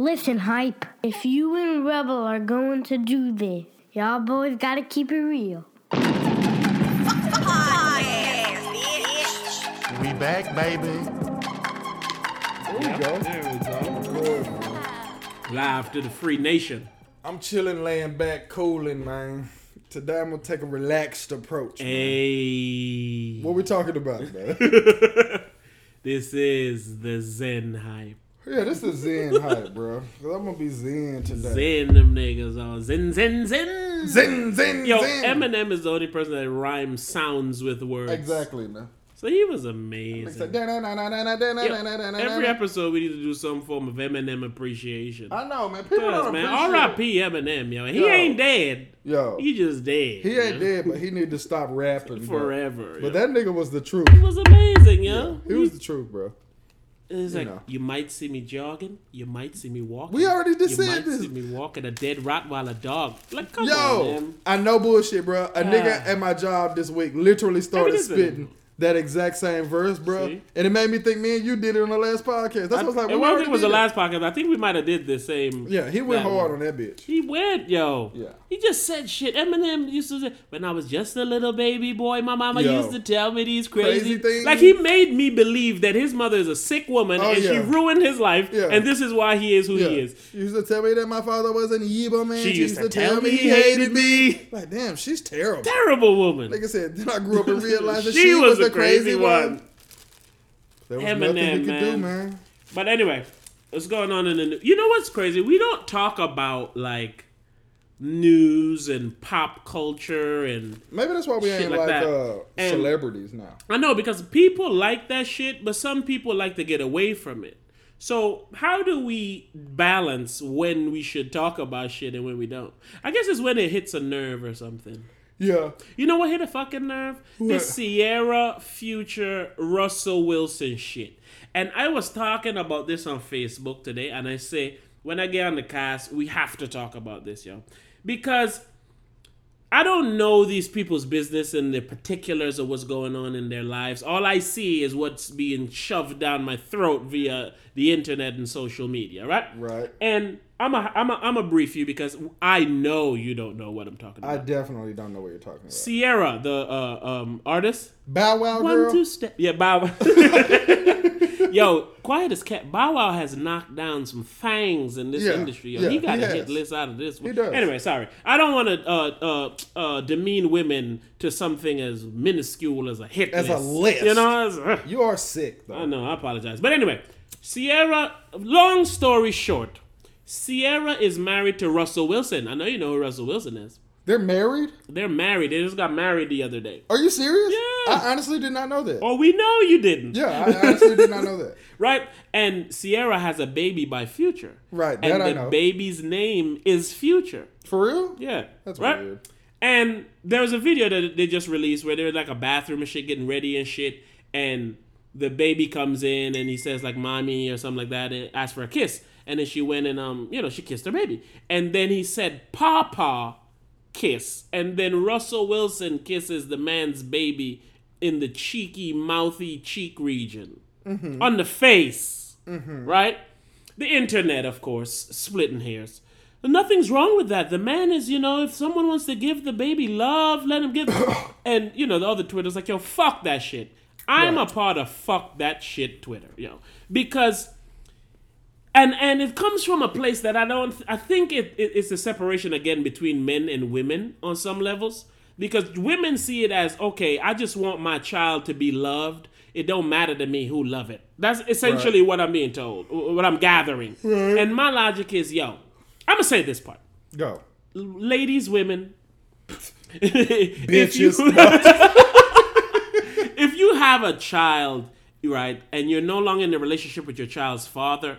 Listen, hype. If you and Rebel are going to do this, y'all boys gotta keep it real. We back, baby. There we go. There we go. Live to the free nation. I'm chilling, laying back, cooling, man. Today I'm gonna take a relaxed approach. Hey. What we talking about, man? This is the Zen hype. Yeah, this is Zen hype, bro. Cause I'm gonna be Zen today. Zen them niggas on Zen Zen Zen Zen Zen. Yo, zen. Eminem is the only person that rhymes sounds with words. Exactly, man. So he was amazing. Every episode we need to do some form of Eminem appreciation. I know, man. People don't man, R.I.P. Eminem, yo. He yo, ain't dead. Yo, he just dead. He ain't dead, but he need to stop rapping forever. Bro. But that nigga was the truth. He was amazing, yo. Yeah, he, he was the truth, bro. It's you like know. you might see me jogging, you might see me walking. We already just you said might this. see me walking a dead Rottweiler dog. Like, come on, Yo, man. I know bullshit, bro. A nigga Ah. at my job this week literally started spitting that exact same verse, bro. See? And it made me think me and you did it on the last podcast. That's what I was like. I, we I don't think it was the last podcast. I think we might have did the same. Yeah, he went hard one. on that bitch. He went, yo. Yeah. He just said shit. Eminem used to say, when I was just a little baby boy, my mama Yo. used to tell me these crazy, Crazy things. Like he made me believe that his mother is a sick woman Oh, and she ruined his life, Yeah. and this is why he is who Yeah. he is. She used to tell me that my father was an evil man. She used to tell me he hated me. Like, damn, she's terrible. Terrible woman. Like I said, then I grew up and realized that She she, was was, the the crazy, crazy one. one. There was nothing Eminem, he could do, man. man. But anyway, what's going on in the news? You know what's crazy? We don't talk about like news and pop culture and Maybe that's why we ain't like like, that. uh, And- celebrities now. I know because people like that shit, but some people like to get away from it. So how do we balance when we should talk about shit and when we don't? I guess it's when it hits a nerve or something. Yeah. You know what hit a fucking nerve? What? The Ciara Future Russell Wilson shit. And I was talking about this on Facebook today, and I say, when I get on the cast, we have to talk about this, yo. Because I don't know these people's business and the particulars of what's going on in their lives. All I see is what's being shoved down my throat via the internet and social media, right? Right. And I'm a, I'm a, I'm a brief you because I know you don't know what I'm talking about. I definitely don't know what you're talking about. Ciara, the uh, um, artist. Bow Wow One girl. two step. Yeah, Bow Wow. Yo, quiet as cat. Bow Wow has knocked down some fangs in this Yeah, industry. Yo. yeah, he got he a hit has. list out of this one. He does. Anyway, sorry. I don't want to uh, uh, uh, demean women to something as minuscule as a hit As a list. You know? You are sick though. I know. I apologize. But anyway, Ciara. Long story short, Ciara is married to Russell Wilson. I know you know who Russell Wilson is. They're married? They're married. They just got married the other day. Are you serious? Yeah. I honestly did not know that. Oh, we know you didn't. Yeah, I honestly did not know that. Right? And Ciara has a baby by Future. Right, And I the baby's name is Future. For real? Yeah. That's right? weird. And there was a video that they just released where they're like a bathroom and shit getting ready and shit. And the baby comes in and he says like mommy or something like that and asks for a kiss. And then she went and um, you know, she kissed her baby. And then he said Papa kiss. And then Russell Wilson kisses the man's baby in the cheeky, mouthy cheek region. On the face. Right? The internet, of course, splitting hairs. Nothing's wrong with that. The man is, you know, if someone wants to give the baby love, let him give. and you know, the other Twitter's like, yo, fuck that shit. I'm a part of fuck that shit Twitter, yo, because. And and it comes from a place that I don't. I think it, it it's a separation again between men and women on some levels because women see it as okay. I just want my child to be loved. It don't matter to me who love it. That's essentially what I'm being told, what I'm gathering. And my logic is, yo, I'm gonna say this part Go. ladies, women, if you, Bitches. if you have a child, right, and you're no longer in a relationship with your child's father,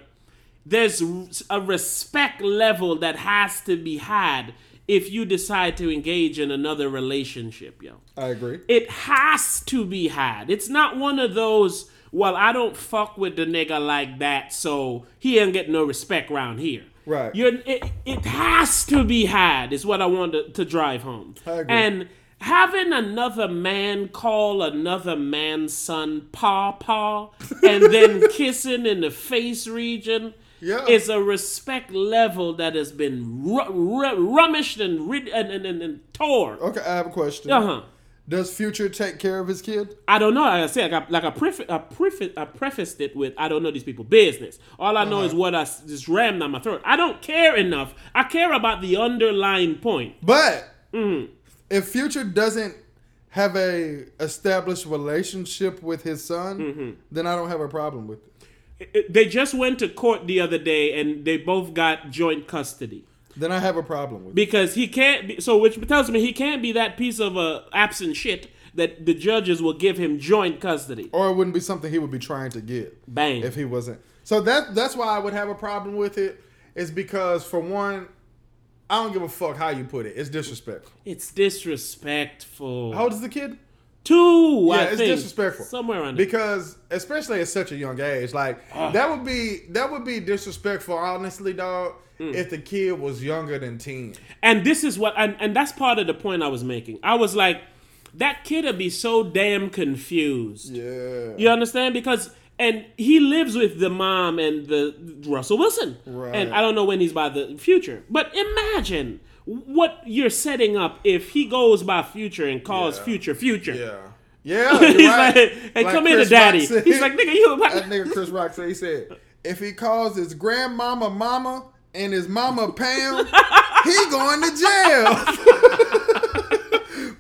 there's a respect level that has to be had if you decide to engage in another relationship, yo. I agree. It has to be had. It's not one of those, well, I don't fuck with the nigga like that, so he ain't get no respect round here. Right. You're, it, it has to be had, is what I want to, to drive home. I agree. And having another man call another man's son pa pa and then kissing in the face region, Yeah. It's a respect level that has been ru- ru- rummaged and, rid- and, and, and, and tore. Okay, I have a question. Uh huh. Does Future take care of his kid? I don't know. Like I said, like I, like I, prefa- I, prefa- I prefaced it with, I don't know these people' business. All I know Uh-huh. is what I just rammed down my throat. I don't care enough. I care about the underlying point. But Mm-hmm. if Future doesn't have a established relationship with his son, Mm-hmm. then I don't have a problem with it. They just went to court the other day and they both got joint custody. Then I have a problem with because he can't be so which tells me he can't be that piece of uh, absent shit that the judges will give him joint custody Or it wouldn't be something he would be trying to get bang if he wasn't. So that that's why I would have a problem with it. Is because for one, I don't give a fuck how you put it. It's disrespectful. it's disrespectful How old is the kid? Two Yeah, I it's think. disrespectful. somewhere around there. Because especially at such a young age, like that would be that would be disrespectful, honestly, dog. Mm. If the kid was younger than ten. and this is what and, and that's part of the point i was making i was like that kid would be so damn confused Yeah. You understand? Because and he lives with the mom and the Russell Wilson. Right. And I don't know when he's by the future. But imagine what you're setting up if he goes by future and calls Yeah. future future. Yeah. Yeah. He's right. like, hey, Like come here to daddy. Said- He's like, nigga, you About-. That nigga Chris Rock said he said if he calls his grandmama mama and his mama Pam, he going to jail.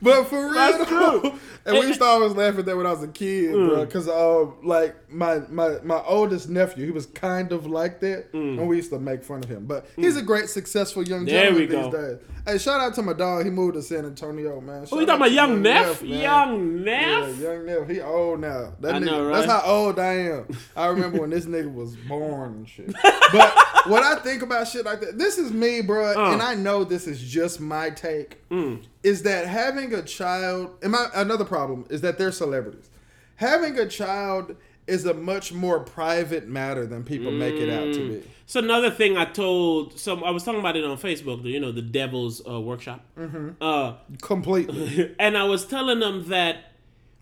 but for real, That's though, true. and we used to always laugh at that when I was a kid, Mm. bro. Because um, like my my my oldest nephew, he was kind of like that, and we used to make fun of him. But he's a great, successful young Mm. There gentleman we these go. days. Hey, shout out to my dog. He moved to San Antonio, man. Oh, Shout you talking out about young Neff? Young Yeah, young Neff. He old now. That I nigga, know, That's how old I am. I remember when this nigga was born and shit. But when I think about shit like that, this is me, bro, Uh. and I know this is just my take. Mm. Is that having a child? And my another problem is that they're celebrities. Having a child is a much more private matter than people make it out to be. It's another thing I told some. I was talking about it on Facebook. You know, the Devil's uh, Workshop. Mm-hmm. Uh, Completely. and I was telling them that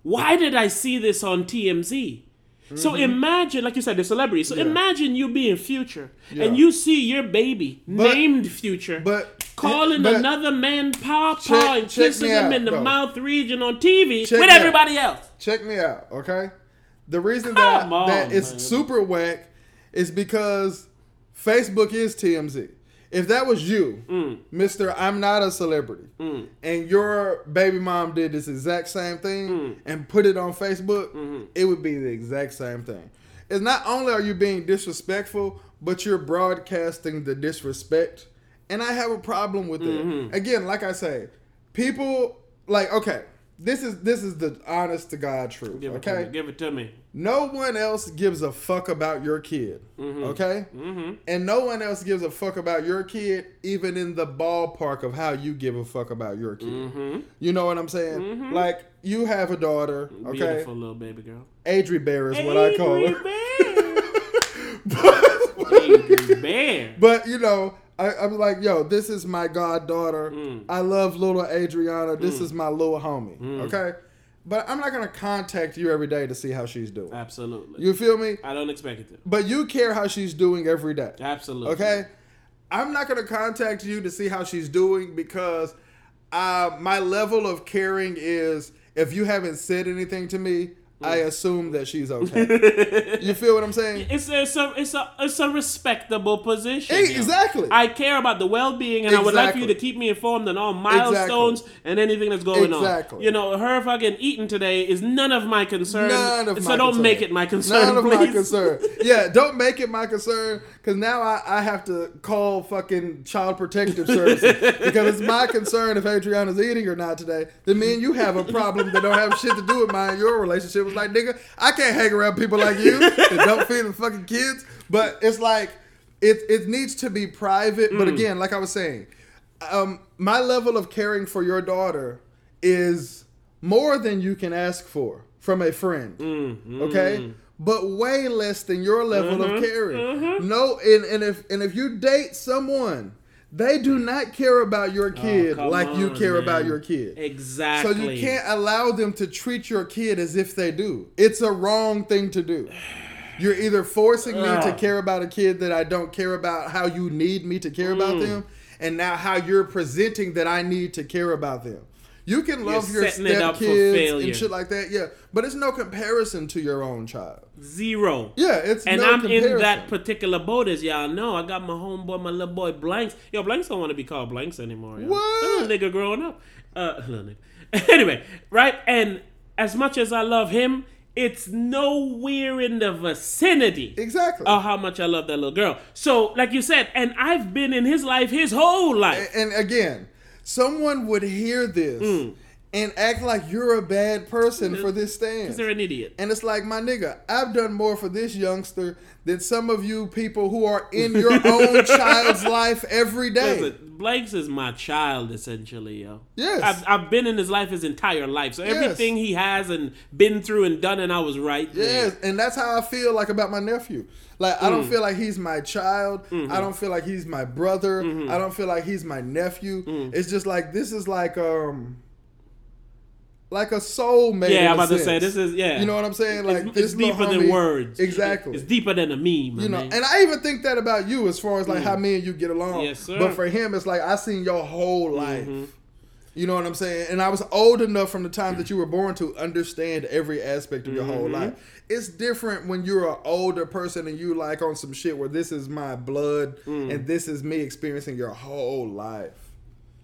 why did I see this on TMZ? So Mm-hmm. imagine, like you said, the celebrity. So imagine you being Future Yeah. and you see your baby But- named Future, But calling but another man Papa Check- and kissing him out, in the though. mouth region on TV Check with me out. everybody else. check me out, okay? The reason Come that on, that it's man. super whack is because Facebook is TMZ. If that was you, Mm. Mister, I'm not a celebrity, and your baby mom did this exact same thing Mm. and put it on Facebook, Mm-hmm. it would be the exact same thing. It's not only are you being disrespectful, but you're broadcasting the disrespect, and I have a problem with it. Mm-hmm. Again, like I say, people like okay. This is this is the honest to God truth. Give it to okay, me. Give it to me. no one else gives a fuck about your kid. Okay? Mm-hmm. And no one else gives a fuck about your kid, even in the ballpark of how you give a fuck about your kid. Mm-hmm. You know what I'm saying? Like, you have a daughter, okay? Beautiful little baby girl. Adri Bear is what I call her. Bear. But, you know, I, I'm like, yo, this is my goddaughter. Mm. I love little Adriana. This is my little homie, okay? But I'm not going to contact you every day to see how she's doing. Absolutely. You feel me? I don't expect it to. But you care how she's doing every day. Absolutely. Okay? I'm not going to contact you to see how she's doing because uh, my level of caring is if you haven't said anything to me, I assume that she's okay. you feel what I'm saying? It's a, it's a it's a it's a respectable position. Yo. Exactly. I care about the well being, and I would like for you to keep me informed on all milestones and anything that's going Exactly. on. You know, her fucking eating today is none of my concern. None of so my don't concern. make it my concern, None of please. my concern. Yeah, don't make it my concern because now I, I have to call fucking child protective services because it's my concern if Adriana's eating or not today. Then me and you have a problem that don't have shit to do with my your relationship. It's like, nigga, I can't hang around people like you that don't feed the fucking kids. But it's like, it, it needs to be private. But mm. again, like I was saying, um, my level of caring for your daughter is more than you can ask for from a friend. Mm-hmm. Okay? But way less than your level of mm-hmm. caring. Mm-hmm. No, and, and if and if you date someone, they do not care about your kid come like you on, care about your kid. Exactly. So you can't allow them to treat your kid as if they do. It's a wrong thing to do. You're either forcing me to care about a kid that I don't care about how you need me to care Mm. about them, and now how you're presenting that I need to care about them. You can love You're your setting it up for stepkids and shit like that, yeah. But it's no comparison to your own child. Zero. Yeah, it's And no I'm comparison. in that particular boat, as y'all know. I got my homeboy, my little boy Blanks. Yo, Blanks don't want to be called Blanks anymore. Yo. What? Little nigga growing up. Uh, little nigga. anyway, right? And as much as I love him, it's nowhere in the vicinity exactly. of how much I love that little girl. So, like you said, and I've been in his life his whole life. and again, someone would hear this Mm. And act like you're a bad person for this stand. Because they're an idiot. And it's like, my nigga, I've done more for this youngster than some of you people who are in your own child's life every day. Listen, Blanks is my child, essentially, yo. Yes. I've, I've been in his life his entire life. So everything he has and been through and done, and I was right. there. Yes, and that's how I feel like about my nephew. Like I don't Mm. feel like he's my child. Mm-hmm. I don't feel like he's my brother. I don't feel like he's my nephew. Mm. It's just like this is like um like a soulmate. Yeah, I'm about to say this is yeah. You know what I'm saying? Like it's, this it's deeper than words. Exactly. It's deeper than a meme. you know, man. and I even think that about you as far as like how me and you get along. Mm. Yes, sir. But for him, it's like I seen your whole life. Mm-hmm. You know what I'm saying? And I was old enough from the time that you were born to understand every aspect of your whole Mm-hmm. life. It's different when you're an older person and you like on some shit where this is my blood Mm. and this is me experiencing your whole life.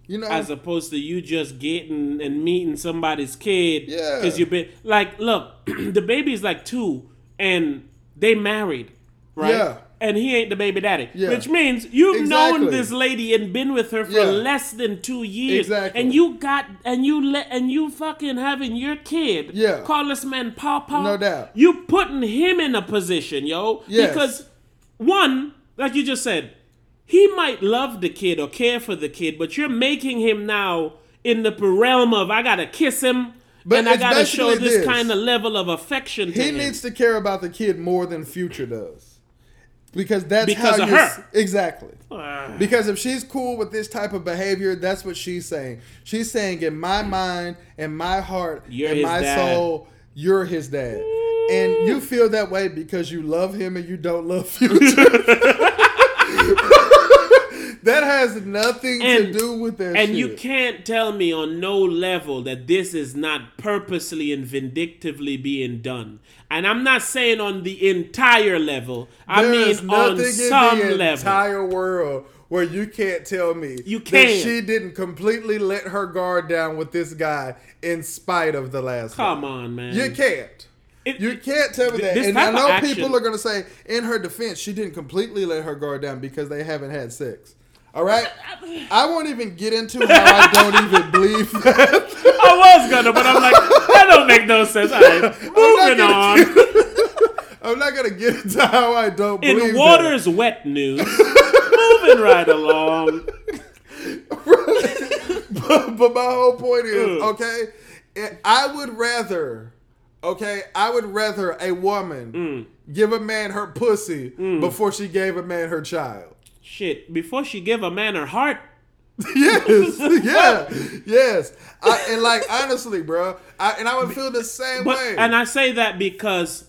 You know? as opposed to you just getting and meeting somebody's kid Yeah. because you've been like look the baby's like two and they married right Yeah. and he ain't the baby daddy Yeah. which means you've known this lady and been with her for Yeah. less than two years Exactly. and you got and you let and you fucking having your kid Yeah. call this man papa No doubt. you putting him in a position yo Yes. because one like you just said he might love the kid or care for the kid, but you're making him now in the realm of I gotta kiss him But and I gotta show this, this. kind of level of affection to he him. needs to care about the kid more than Future does. Because that's Because how of her. exactly. Ah. Because if she's cool with this type of behavior, that's what she's saying. She's saying, in my mind, in my heart, You're in my dad. soul, you're his dad. And you feel that way because you love him and you don't love Future. that has nothing to do with that and shit. you can't tell me on no level that this is not purposely and vindictively being done. And I'm not saying on the entire level. I There mean on nothing some in the level. entire world where you can't tell me You can't. she didn't completely let her guard down with this guy in spite of the last Come one. on, man. You can't. It- You can't tell me that. And I know people are going to say, in her defense, she didn't completely let her guard down because they haven't had sex. All right? I won't even get into how I don't even believe that. I was gonna, but I'm like, that don't make no sense. All right, moving gonna- on. I'm not to get into how I don't believe In that. water's wet news, moving right along. but, but my whole point is, Ugh. okay, eh, I would rather, okay, I would rather a woman Mm. give a man her pussy before she gave a man her child. Shit, before she give a man her heart, yes, yeah, yes. I, and like honestly, bro, I, and I would feel the same but way. and I say that because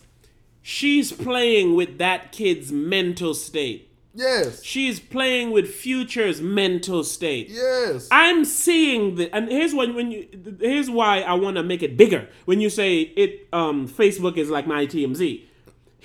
she's playing with that kid's mental state. yes, She's playing with future's mental state. yes, I'm seeing the, and here's when when you here's why I want to make it bigger. When you say it, um, Facebook is like my TMZ.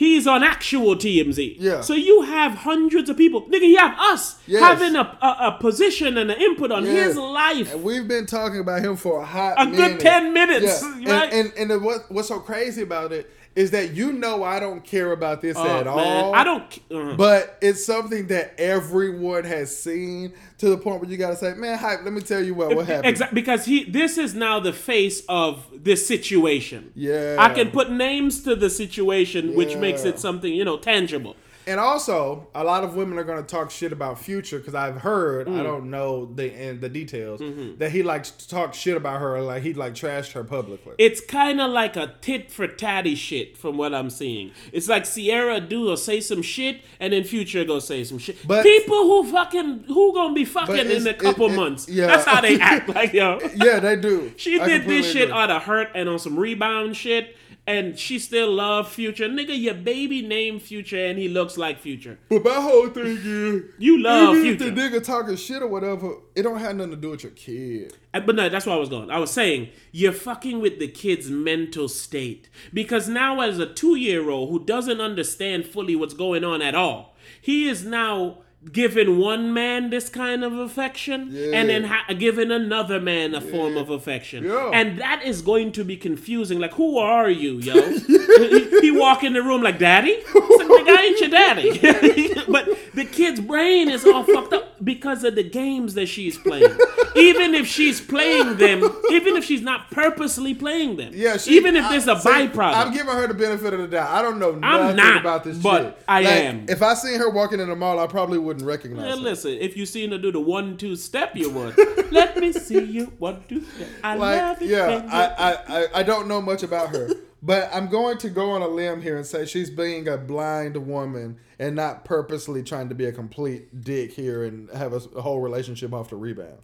He's on actual TMZ. Yeah. So you have hundreds of people, nigga. You have us Yes. having a, a a position and an input on Yes. his life. And we've been talking about him for a hot A good minute. 10 minutes, Yeah. right? And and, and what what's so crazy about it is that you know I don't care about this Oh, at man, all. I don't. Uh, But it's something that everyone has seen to the point where you gotta say, man, hype. Let me tell you what what happened. Exactly because he this is now the face of this situation. Yeah. I can put names to the situation, which makes it something you know tangible. And also, a lot of women are going to talk shit about Future because I've heard, Mm. I don't know the in the details, Mm-hmm. that he likes to talk shit about her, like he like trashed her publicly. It's kind of like a tit for tatty shit from what I'm seeing. It's like Ciara do or say some shit, and then Future go say some shit. But- people who fucking who gonna be fucking in a couple it- it- months. yeah. That's how they act. Like yo, yeah, they do. she I did this shit agree. out of hurt and on some rebound shit. And she still love Future. Nigga, your baby named Future and he looks like Future. But my whole thing is, You love even if the nigga talking shit or whatever, it don't have nothing to do with your kid. Uh, But no, that's where I was going. I was saying you're fucking with the kid's mental state because now, as a two-year-old who doesn't understand fully what's going on at all, he is now giving one man this kind of affection and then ha- giving another man a form of affection, Yeah. and that is going to be confusing. Like, who are you, yo? he, he walk in the room like, "Daddy," it's like, "Nigga, I ain't your daddy." but the kid's brain is all fucked up because of the games that she's playing. even if she's playing them, even if she's not purposely playing them, Yeah, she, even if there's a byproduct. I'm giving her the benefit of the doubt. I don't know nothing not, about this but chick. I Like, am. If I seen her walking in the mall, I probably wouldn't recognize Man, her. listen, if you seen her do the one two step, you would. Let me see you one two step. I Like, love it. yeah, I, I, I, I don't know much about her, but I'm going to go on a limb here and say she's being a blind woman and not purposely trying to be a complete dick here and have a whole relationship off the rebound.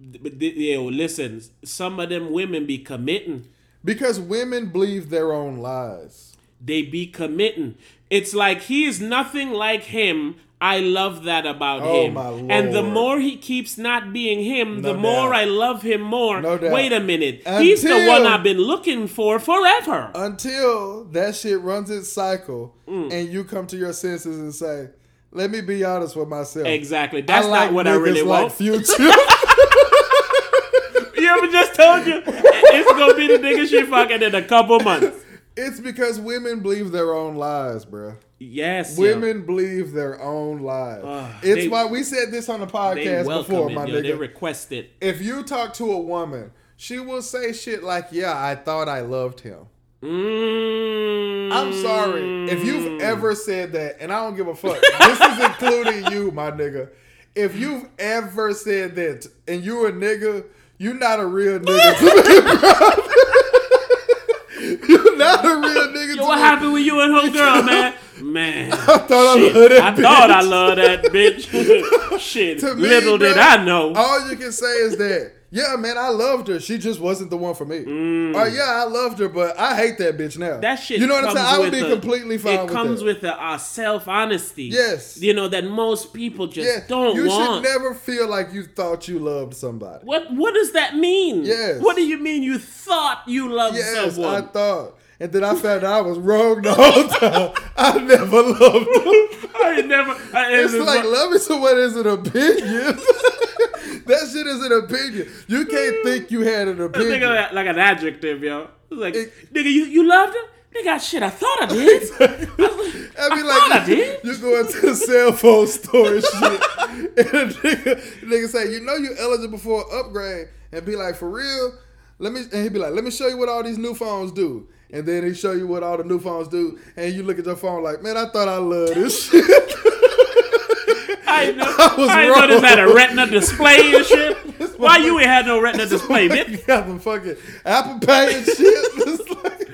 But th- yo, listen, some of them women be committing. Because women believe their own lies. They be committing. It's like he's nothing like him. I love that about Oh, him. And the more he keeps not being him, the No more. I love him more. No doubt. Wait a minute. he's the one I've been looking for forever. Until that shit runs its cycle Mm. and you come to your senses and say, let me be honest with myself. exactly. That's I like not what I really like want. Future. You ever just told you it's gonna be the nigga she fucking in a couple months. It's because women believe their own lies, bruh. Yes, yo. Women believe their own lies. Ugh, it's they- why we said this on the podcast before, it, my yo. They nigga. request it. if you talk to a woman, she will say shit like, "Yeah, I thought I loved him." Mm. I'm sorry if you've ever said that, and I don't give a fuck. this is including you, my nigga. If you've ever said that, and you a nigga, you're not a real nigga. to me, bro. You're not a real nigga. Yo, what happened with you and homegirl, man? Man, I thought I loved that I thought I bitch. loved that bitch. shit, To me, little did I know. All you can say is that, yeah, man, I loved her. She just wasn't the one for me. Or yeah, I loved her, but I hate that bitch now. Mm. That shit. You know what I'm saying? I would be a- completely fine It with comes that. with a, uh, self honesty. Yes. You know that most people just yeah, don't you want. should never feel like you thought you loved somebody. what What does that mean? Yes. What do you mean you thought you loved Yes, someone? I thought. And then I found out I was wrong the whole time. I never loved them. I never. I, It's like loving someone is an opinion. that shit is an opinion. You can't mm. think you had an opinion. Like, like an adjective, yo. It's like, It- nigga, you, you loved her? Nigga, shit, I thought I did. I mean, thought I like did. you go into the cell phone store and shit, and nigga, nigga say, "You know you eligible for an upgrade," and be like, "For real." Let me, and he'd be like, "Let me show you what all these new phones do." And then he show you what all the new phones do, and you look at your phone like, "Man, I thought I loved this shit." I know, I was I ain't know this wrong. had a retina display and shit. Why you ain't had no retina display, bitch? you got the fucking Apple Pay and shit. It's like,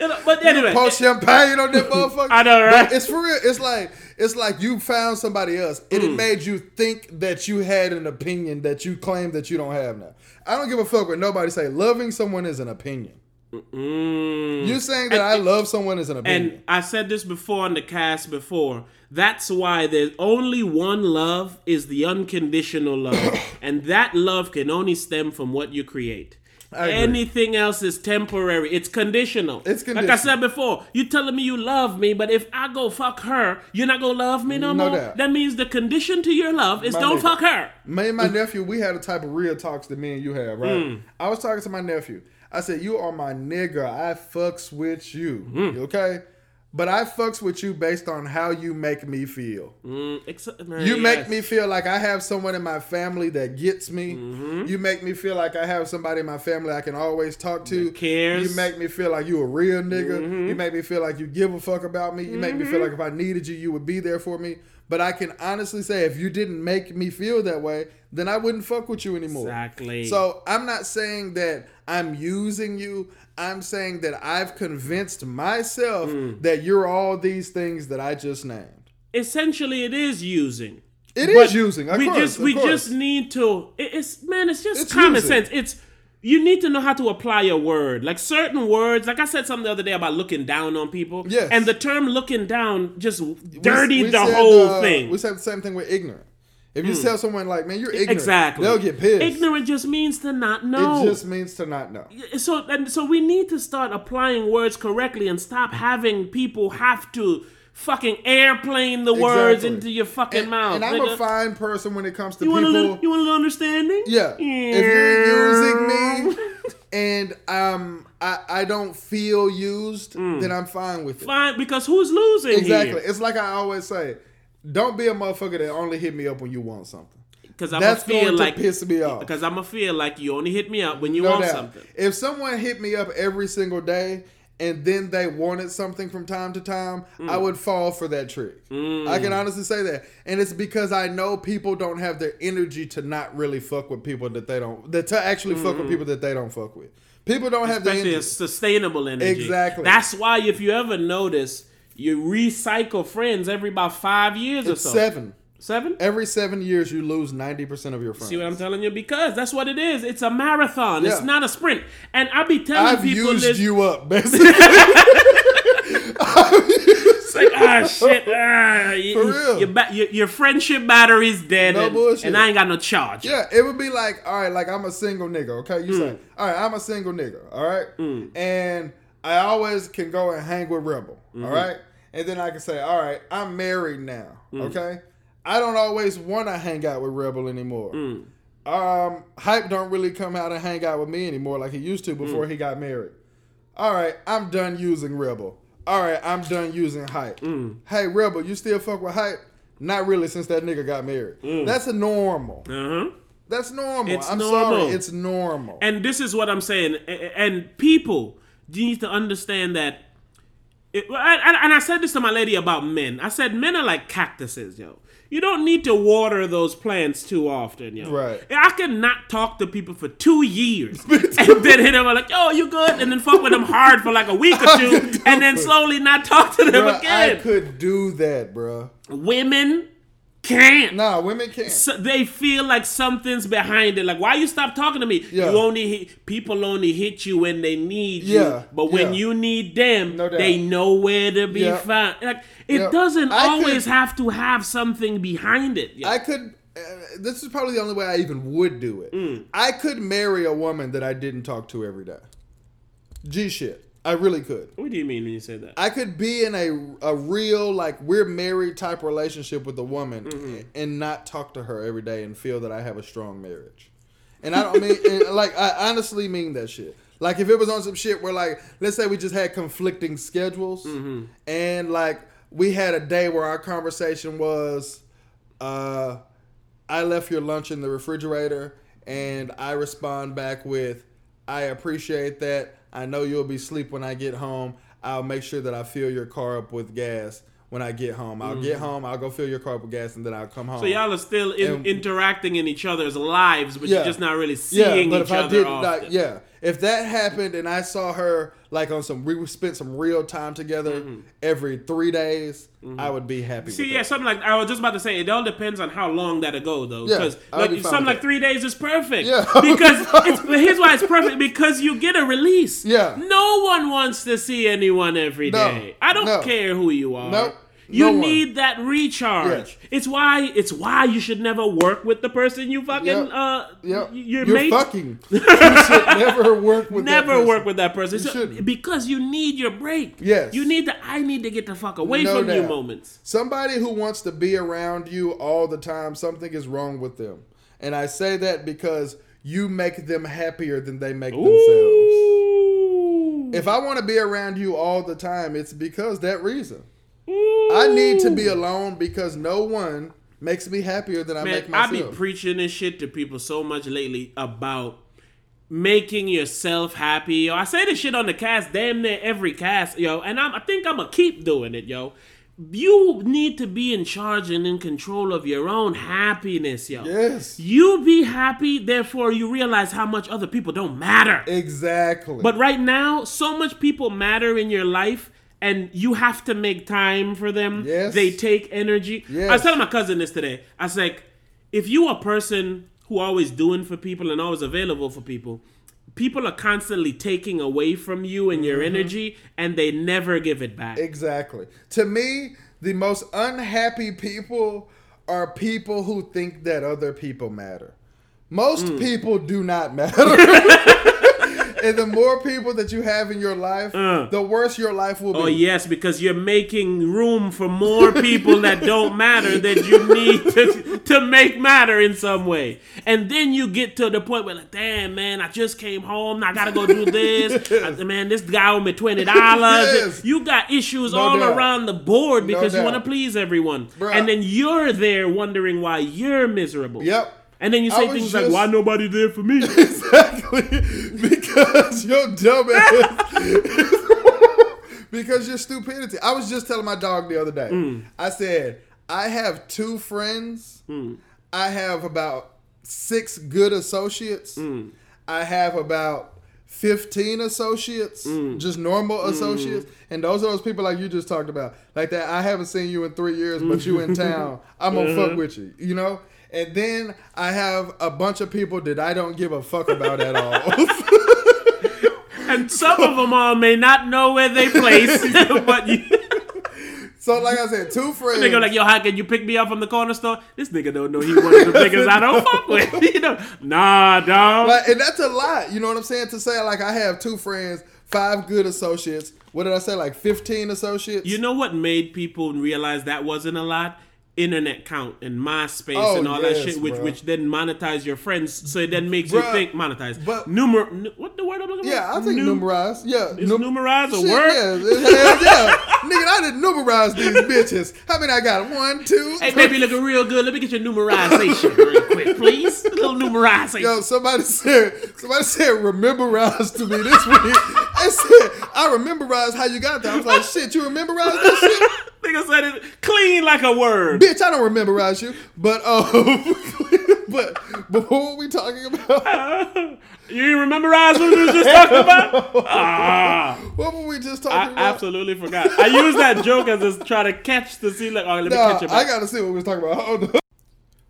You know, But anyway, pour champagne on that motherfucker. I know, right? But it's for real. It's like it's like you found somebody else, and Mm. it made you think that you had an opinion that you claim that you don't have now. I don't give a fuck what nobody say. Loving someone is an opinion. Mm. You saying that I love someone is an opinion. And I said this before on the cast before. That's why there's only one love is the unconditional love. and that love can only stem from what you create. Anything else is temporary. It's conditional. It's Like I said before, you telling me you love me, but if I go fuck her, you're not gonna love me no, No more. doubt. That means the condition to your love is My don't nigga. fuck her. Me and my nephew, we had a type of real talks that me and you have, right? Hmm. I was talking to my nephew. I said, "You are my nigga. I fucks with you, Hmm. okay? But I fucks with you based on how you make me feel. Mm, man, You make yes. me feel like I have someone in my family that gets me. Mm-hmm. You make me feel like I have somebody in my family I can always talk to. That cares. Mm-hmm. You make me feel like you a real nigga. You make me feel like you give a fuck about me. You make me feel like if I needed you, you would be there for me. But I can honestly say, if you didn't make me feel that way, then I wouldn't fuck with you anymore. Exactly. So I'm not saying that I'm using you. I'm saying that I've convinced myself Mm. that you're all these things that I just named. essentially it is using. It It is using. We course, just we course. just need to. It's man, it's just It's common using. sense. It's you need to know how to apply a word. Like certain words, like I said something the other day about looking down on people. Yes. And the term looking down just dirtied We the said, whole uh, thing. We said the same thing with ignorant. If you tell someone like, "Man, you're ignorant," exactly. they'll get pissed. Ignorant just means to not know. It just means to not know. so and so we need to start applying words correctly and stop having people have to fucking airplane the words Exactly. into your fucking And, mouth. and I'm nigga. a fine person when it comes to you want a people. little, you want a little understanding? Yeah. If you're using me and um I, I don't feel used, then I'm fine with it. Fine, because who's losing Exactly. here? It's like I always say, don't be a motherfucker that only hit me up when you want something. Because I'm That's feel going to like piss me off. because I'm gonna feel like you only hit me up when you No want doubt. something. If someone hit me up every single day and then they wanted something from time to time, I Mm. would fall for that trick. I can honestly say that. And it's because I know people don't have their energy to not really fuck with people that they don't that to actually fuck with people that they don't fuck with. People don't have the Mm. Energy. sustainable energy. Exactly. That's why if you ever notice, you recycle friends every about five years or so. seven. Seven? Every seven years you lose ninety percent of your friends. See what I'm telling you? Because that's what it is. It's a marathon. It's not a sprint. And I be telling I've people used this. you up, basically. It's like, ah, shit. Ah, you, For real. Your, ba- your, your friendship battery's dead. No and, bullshit. and I ain't got no charge. Yeah, it would be like, all right, like I'm a single nigga, okay? You Mm. say, all right, I'm a single nigga, all right? And I always can go and hang with Rebel, Mm-hmm. all right? And then I can say, all right, I'm married now, Mm. okay? I don't always want to hang out with Rebel anymore. Mm. Um, Hype don't really come out and hang out with me anymore like he used to before Mm. he got married. All right, I'm done using Rebel. All right, I'm done using Hype. Mm. Hey, Rebel, you still fuck with Hype? Not really since that nigga got married. Mm. That's a normal. Uh-huh. That's normal. It's I'm normal. sorry. It's normal. And this is what I'm saying. And people need to understand that. It, and I said this to my lady about men. I said men are like cactuses, yo. You don't need to water those plants too often, yo. Right. I can not talk to people for two years and then hit them like, "Oh, you good?" and then fuck with them hard for like a week or two, and then slowly not talk to them again. I could do that, bro. Women can't. Nah, women can't. So they feel like something's behind it. Like, why you stop talking to me? Yeah. You only hit, people only hit you when they need you. Yeah, But when yeah. you need them, No they know where to be Yeah. found. Like, it Yeah. doesn't I always could- have to have something behind it. yo. I could. Uh, this is probably the only way I even would do it. Mm. I could marry a woman that I didn't talk to every day. G shit. I really could. what do you mean when you say that? I could be in a a real like we're married type relationship with a woman Mm-hmm. and not talk to her every day and feel that I have a strong marriage. And I don't mean and, like I honestly mean that shit. Like if it was on some shit where like let's say we just had conflicting schedules Mm-hmm. and like we had a day where our conversation was uh I left your lunch in the refrigerator and I respond back with I appreciate that. I know you'll be asleep when I get home. I'll make sure that I fill your car up with gas when I get home. I'll get mm. home, I'll go fill your car up with gas and then I'll come home. So y'all are still in, And- interacting in each other's lives, but Yeah. you're just not really yeah, seeing but each if I other didn't often. like yeah, if that happened and I saw her like on some we spent some real time together every 3 days, I would be happy Mm-hmm. See, yeah, that. something like I was just about to say. It all depends on how long that ago, though. Yeah, Because would like something like that. three days is perfect. Yeah. because it's, here's why it's perfect because you get a release. Yeah. No one wants to see anyone every No, day. I don't no. care who you are. Nope, You no need that recharge. Yeah. It's why it's why you should never work with the person you fucking yep. uh yep. your You're mate. fucking. you should never work with that Never work with that person You So- shouldn't. because you need your break. Yes. you need to. I need to get the fuck away No from you moments. Somebody who wants to be around you all the time, something is wrong with them. And I say that because you make them happier than they make themselves. If I want to be around you all the time, it's because that reason. I need to be alone because no one makes me happier than I Man, make myself. I myself. be preaching this shit to people so much lately about making yourself happy. Yo, I say this shit on the cast, damn near every cast, yo, and I'm, I think I'm gonna keep doing it, yo. You need to be in charge and in control of your own happiness, yo. yes. You be happy, therefore you realize how much other people don't matter. Exactly. But right now, so much people matter in your life, and you have to make time for them. Yes. They take energy. I was telling my cousin this today. I was like, if you a person who always doing for people and always available for people, people are constantly taking away from you and your Mm-hmm. energy, and they never give it back. Exactly. To me, the most unhappy people are people who think that other people matter. Most Mm. people do not matter. and the more people that you have in your life, the worse your life will be. Uh. Oh yes, because you're making room for more people that don't matter that you need to, to make matter in some way. And then you get to the point where like, damn man, I just came home, I gotta go do this. I- man, this guy owed me twenty dollars. Yes. You got issues No all doubt. around the board because you want to please everyone. Bruh. And then you're there wondering why you're miserable. Yep. And then you say things just- like, "Why nobody there for me?" Exactly. because your dumbass. because your stupidity. I was just telling my dog the other day. Mm. I said, I have two friends. Mm. I have about six good associates. Mm. I have about 15 associates, Mm. just normal associates. And those are those people like you just talked about. Like that, I haven't seen you in three years, but you in town. I'm going to Uh-huh. fuck with you, you know? And then I have a bunch of people that I don't give a fuck about at all. and some of them all may not know where they place, but you. so, like I said, two friends. Nigga like, yo, how can you pick me up from the corner store? This nigga don't know he one of the niggas I don't fuck with. You know, nah, dog. Like, and that's a lot. You know what I'm saying? To say like I have two friends, five good associates. What did I say? Like 15 associates. you know what made people realize that wasn't a lot? Internet count and MySpace Oh, and all yes, that shit, which bro. which then monetize your friends, so it then makes you think monetize. but- Numer, nu- what the word I'm looking for? yeah, I think Nu- numerize. Yeah, Is num- numerize a Shit, word? Yeah, yeah. Nigga, I didn't numerize these bitches. How many I got? One, two. Hey, baby, looking real good. Let me get your numerization real quick, please. A little numerization. Yo, somebody said somebody said rememberize to me this week. I said I rememberize how you got that. I was like, shit, you rememberize that shit? Nigga said it clean like a word. Bitch, I don't rememberize you. But um but but what were we talking about? you didn't memorize what we were just talking about? Ah, What were we just I talking about? I absolutely forgot. I used that joke as just try to catch to see like, oh, let me Nah, catch it I gotta see what we was talking about. Hold on.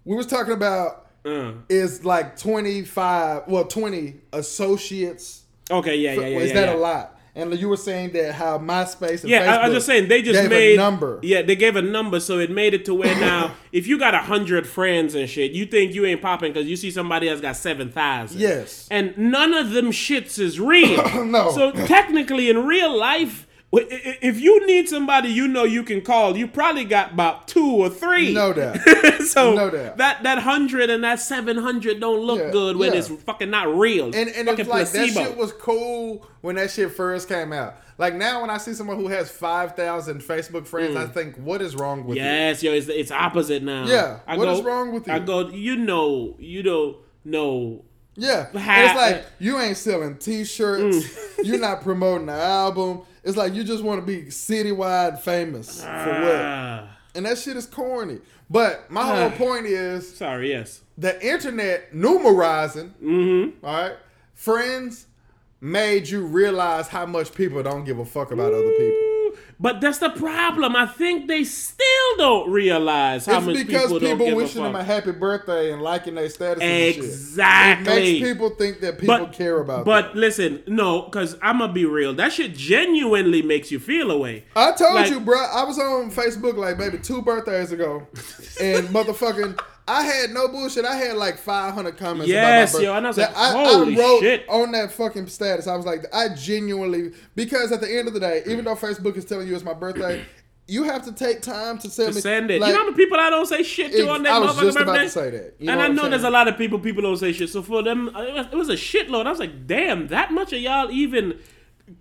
We was talking about Uh, is like twenty five well twenty associates. okay, yeah, yeah, yeah. is yeah, that yeah. a lot? And you were saying that how MySpace and Yeah, I, I was just saying they just made a number. Yeah, they gave a number, so it made it to where now if you got a hundred friends and shit, you think you ain't popping because you see somebody else got seven thousand. Yes. and none of them shits is real. No. So technically, in real life, w- i- i- if you need somebody you know you can call, you probably got about two or three. No doubt. so No doubt. that that hundred and that seven hundred don't look Yeah, good when yeah. it's fucking not real. And and fucking it's like placebo. that shit was cool when that shit first came out. Like now, when I see someone who has five thousand Facebook friends, I think, what is wrong with you? Mm. Yes, yo, it's it's opposite now. Yeah, I what go, is wrong with you? I go, you know, you don't know. Yeah, it's like you ain't selling T-shirts, Mm. you're not promoting the album. It's like you just want to be citywide famous for what? Ah, And that shit is corny. But my whole point is sorry, yes. the internet numerizing, Mm-hmm. all right, friends made you realize how much people don't give a fuck about other people. But that's the problem. I think they still don't realize how it's much because people, people, wishing them a happy birthday and liking their status and shit. Exactly. It makes people think that people care about them. But listen, no, because I'm gonna be real. That shit genuinely makes you feel away. I told Like- you, bro. I was on Facebook like maybe two birthdays ago, and motherfucking, I had no bullshit. I had like 500 comments. Yes, about my yo, and I was that like, holy I wrote shit. on that fucking status. I was like, I genuinely because at the end of the day, even though Facebook is telling you it's my birthday, you have to take time to send To me. send it. Like, you know how many people I don't say shit to on that I was motherfucking just about birthday? to say that. You and what I know there's a lot of people people don't say shit. So for them, it was, it was a shitload. I was like, damn, that much of y'all even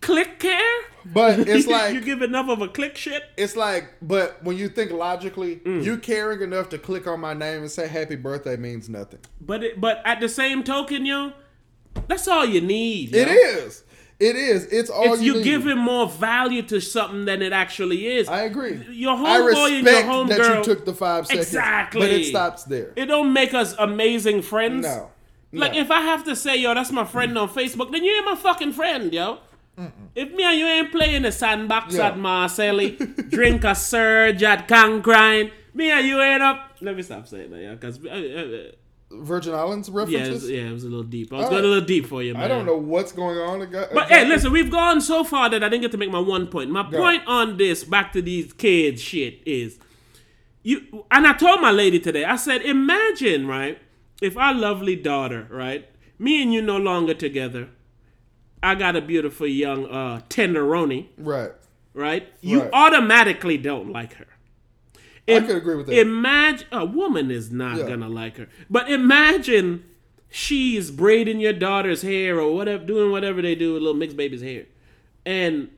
click care? But it's like you give enough of a click shit. It's like, but when you think logically, Mm. you caring enough to click on my name and say happy birthday means nothing. But it, but at the same token, yo, that's all you need. yo. It is. It is. It's all It's you, you need. giving more value to something than it actually is. I agree. Your homeboy and your homegirl. that you took the five seconds. Exactly. But it stops there. It don't make us amazing friends. No. Like No. if I have to say, yo, that's my friend on Facebook, then you ain't my fucking friend, yo. If me and you ain't playing the sandbox Yeah. at Marcelli, drink a surge at Cancrine, me and you ain't up. Let me stop saying that, yeah, because uh, uh, Virgin Islands Yeah, it was, references. yeah, it was a little deep. I was All going a little deep for you, man. I don't know what's going on. But hey, listen, we've gone so far that I didn't get to make my one point. My point on this, back to these kids shit, is you. And I told my lady today. I said, imagine, right, if our lovely daughter, right, me and you no longer together. I got a beautiful young uh, tenderoni, Right. right? You Right. automatically don't like her. I could agree with that. Imagine a woman is not Yeah. gonna like her, but imagine she's braiding your daughter's hair or whatever, doing whatever they do with little mixed baby's hair, and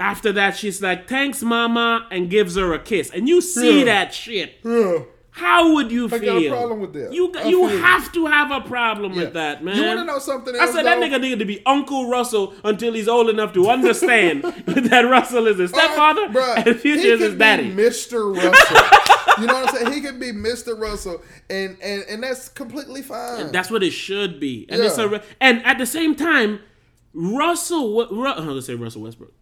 after that she's like, "Thanks, mama," and gives her a kiss, and you see Yeah. that shit. Yeah. How would you I feel? got a problem with that. You I you have to have a problem Yeah. with that, man. You want to know something I else? said that nigga needed to be Uncle Russell until he's old enough to understand that Russell is his stepfather Uh, bruh, and Future is his daddy. Mr. Russell. you know what I'm saying? He could be Mr. Russell, and and and that's completely fine. That's what it should be, and it's a and at the same time, Russell. Ru- I'm gonna say Russell Westbrook.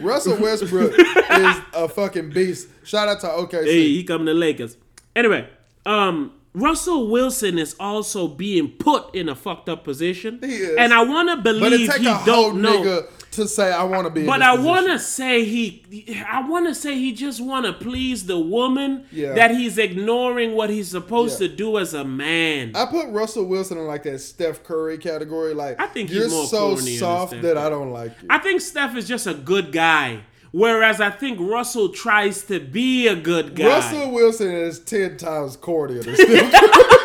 Russell Westbrook is a fucking beast. Shout out to OKC. hey, he coming to Lakers. Anyway, um, Russell Wilson is also being put in a fucked up position, He is. and I want to believe he don't know. to say I want to be. But I want to say he, I want to say he just want to please the woman Yeah. that he's ignoring what he's supposed Yeah. to do as a man. I put Russell Wilson in like that Steph Curry category. Like I think you're so soft that. I don't like you. I think Steph is just a good guy, whereas I think Russell tries to be a good guy. Russell Wilson is ten times cornier than Steph Curry.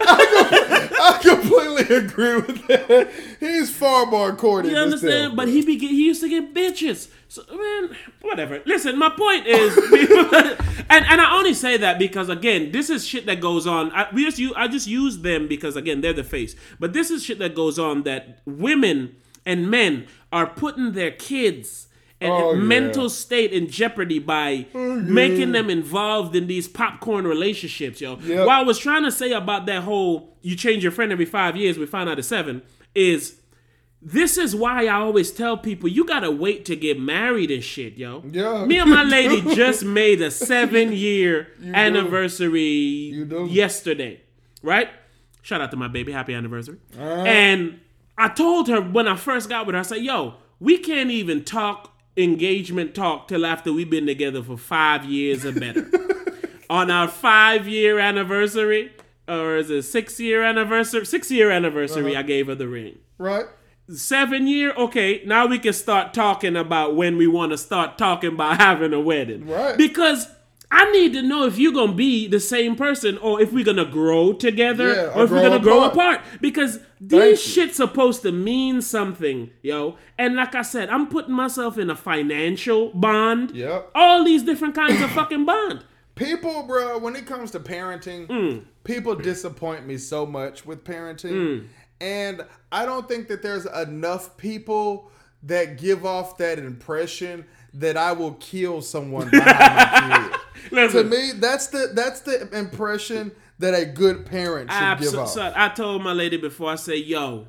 I, I completely agree with that. He's far more corny. You understand? But he be he used to get bitches. So man, whatever. Listen, my point is, and and I only say that because again, this is shit that goes on. I, we just use, I just use them because again, they're the face. But this is shit that goes on that women and men are putting their kids and Oh, yeah. mental state in jeopardy by making them involved in these popcorn relationships, yo. Yep. What I was trying to say about that whole you change your friend every five years, we find out at seven, is this is why I always tell people you gotta wait to get married and shit, yo. Yeah. Me and my lady just made a seven year do. anniversary yesterday, right? Shout out to my baby, happy anniversary. Uh-huh. And I told her when I first got with her, I said, yo, we can't even talk engagement talk till after we've been together for five years or better. On our five year anniversary, or is it six year anniversary? Six year anniversary, Uh-huh. I gave her the ring right? seven year okay now we can start talking about when we want to start talking about having a wedding Right. because i need to know if you're gonna be the same person or if we're gonna grow together Yeah, or or if we're gonna grow apart. apart because these shit's supposed to mean something yo and like i said i'm putting myself in a financial bond Yep. all these different kinds of fucking bond People, bro, when it comes to parenting, Mm. people disappoint me so much with parenting. Mm. And I don't think that there's enough people that give off that impression that I will kill someone behind my kid. To me, that's the that's the impression that a good parent should give off. Absolutely. I told my lady before. I said, "Yo,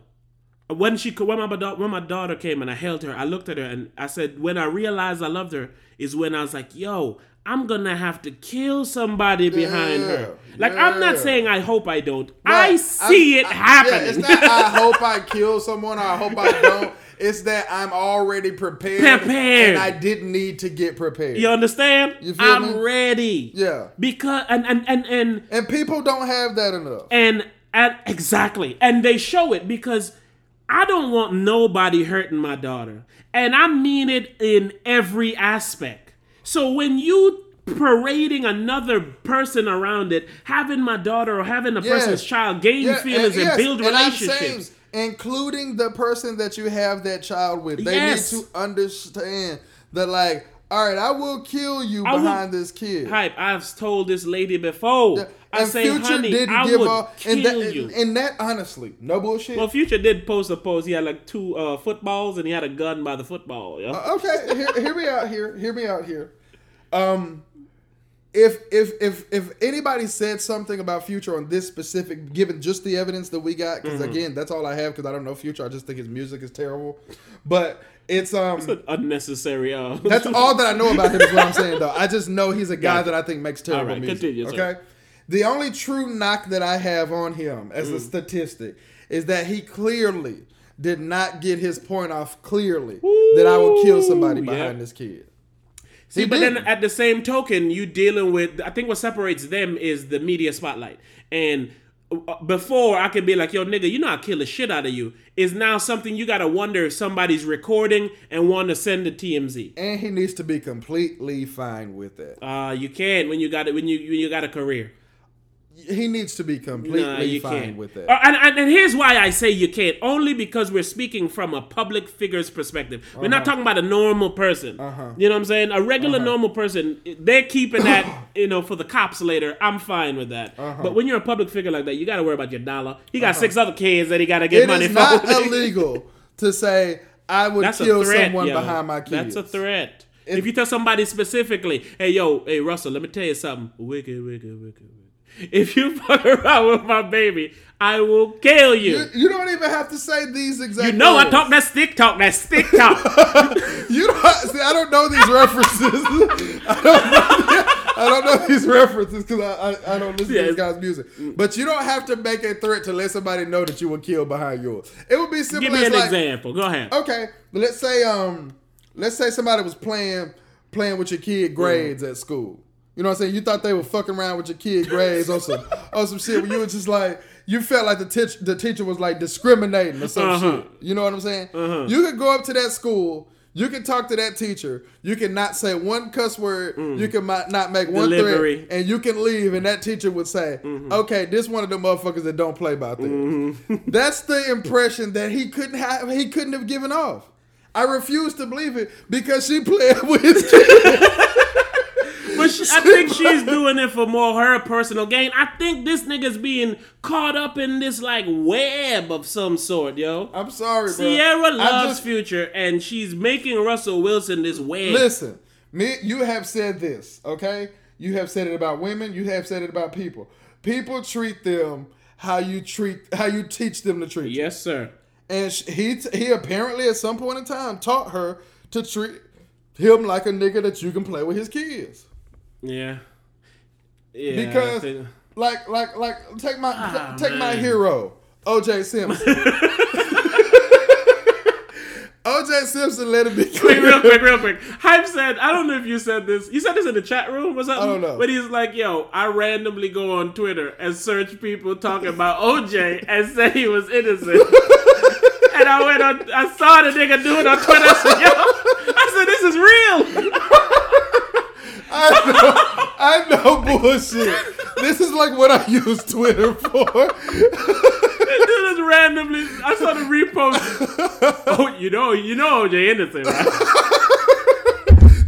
when she when my when my daughter came and I held her, I looked at her and I said, when I realized I loved her is when I was like, yo." I'm gonna have to kill somebody behind her. Yeah, Like I'm not saying I hope I don't. Right. I see I'm- it I- happening. Yeah, it's not I hope I kill someone or I hope I don't. It's that I'm already prepared, Prepared. and I didn't need to get prepared. you understand? You feel I'm me? ready. Yeah. Because and and and and And people don't have that enough. and and exactly and they show it because i don't want nobody hurting my daughter and i mean it in every aspect so when you parading another person around it having my daughter or having a person's child gain feelings and, yes, build relationships saying, including the person that you have that child with. They Yes. need to understand that, like, all right, I will kill you I behind this kid. hype i've told this lady before i and say Future honey didn't i give would up, kill and that, you and that honestly, no bullshit. well future did post a post he had like two uh, footballs and he had a gun by the football yo. okay, hear, hear me out here. Hear me out here. Um, if if if if anybody said something about Future on this specific, given just the evidence that we got, because Mm-hmm. again, that's all I have. Because I don't know Future. I just think his music is terrible. But it's um, unnecessary uh that's all that I know about him. Is what I'm saying though. I just know he's a guy Gotcha. that I think makes terrible All right, music. continue, sir. okay. The only true knock that I have on him as Mm. a statistic is that he clearly did not get his point off clearly that I would kill somebody behind yeah. this kid. See, He but then didn't. at the same token, you dealing with. I think what separates them is the media spotlight. And uh, before I could be like, "Yo, nigga, you know I kill the shit out of you," is now something you gotta wonder if somebody's recording and want to send to TMZ. And he needs to be completely fine with that. Uh, you can't when you got it when you when you got a career. He needs to be completely Nah, you fine can't. with that. Uh, and, and, and here's why I say you can't. Only because we're speaking from a public figure's perspective. We're Uh-huh. not talking about a normal person. You know what I'm saying? A regular Uh-huh. normal person, they're keeping that, you know, for the cops later. I'm fine with that. Uh-huh. But when you're a public figure like that, you got to worry about your dollar. He got six other kids that he got to get It money is for. not illegal to say I would That's kill threat, someone yo. behind my kids. That's a threat. If, you tell somebody specifically, hey yo, hey Russell, let me tell you something. Wicked, wicked, wicked, wicked. If you fuck around with my baby, I will kill you. You, you don't even have to say these exact. You know I talk that stick talk, that stick talk. You don't see. I don't know these references. I don't. Know, I don't know these references because I, I I don't listen to Yes. this guy's music. But you don't have to make a threat to let somebody know that you will kill behind yours. It would be simple Give me an like, example. Go ahead. okay, let's say um, let's say somebody was playing playing with your kid grades at school. You know what I'm saying? You thought they were fucking around with your kid grades or some on some shit where you were just like you felt like the teach, the teacher was like discriminating or some Uh-huh. shit. You know what I'm saying? Uh-huh. You could go up to that school. You can talk to that teacher. You can not say one cuss word. Mm. You can not make one Delivery. threat, and you can leave. And that teacher would say, mm-hmm. "Okay, this one of the motherfuckers that don't play by things." Mm-hmm. That's the impression that he couldn't have. He couldn't have given off. I refuse to believe it because she played with his kid. I think she's doing it for more her personal gain. I think this nigga's being caught up in this like web of some sort, yo. I'm sorry, bro. Ciara loves just- Future, and she's making Russell Wilson this web. Listen, me, you have said this, okay? You have said it about women. You have said it about people. People treat them how you treat, how you teach them to treat. you. Yes, sir. And he, he apparently at some point in time taught her to treat him like a nigga that you can play with his kids. Yeah. Yeah. Because, think- like, like, like, take my, Ah, take my hero, O.J. Simpson. O.J. Simpson let it be Wait, real quick, real quick. Hype said, I don't know if you said this. You said this in the chat room or something? I don't know. But he's like, yo, I randomly go on Twitter and search people talking about OJ and say he was innocent. and I went on, I saw the nigga do it on Twitter. I said, yo, I said, this is real. I know, I know bullshit. This is like what I use Twitter for. Dude just randomly, I saw the repost. Oh, you know, you know OJ innocent, right?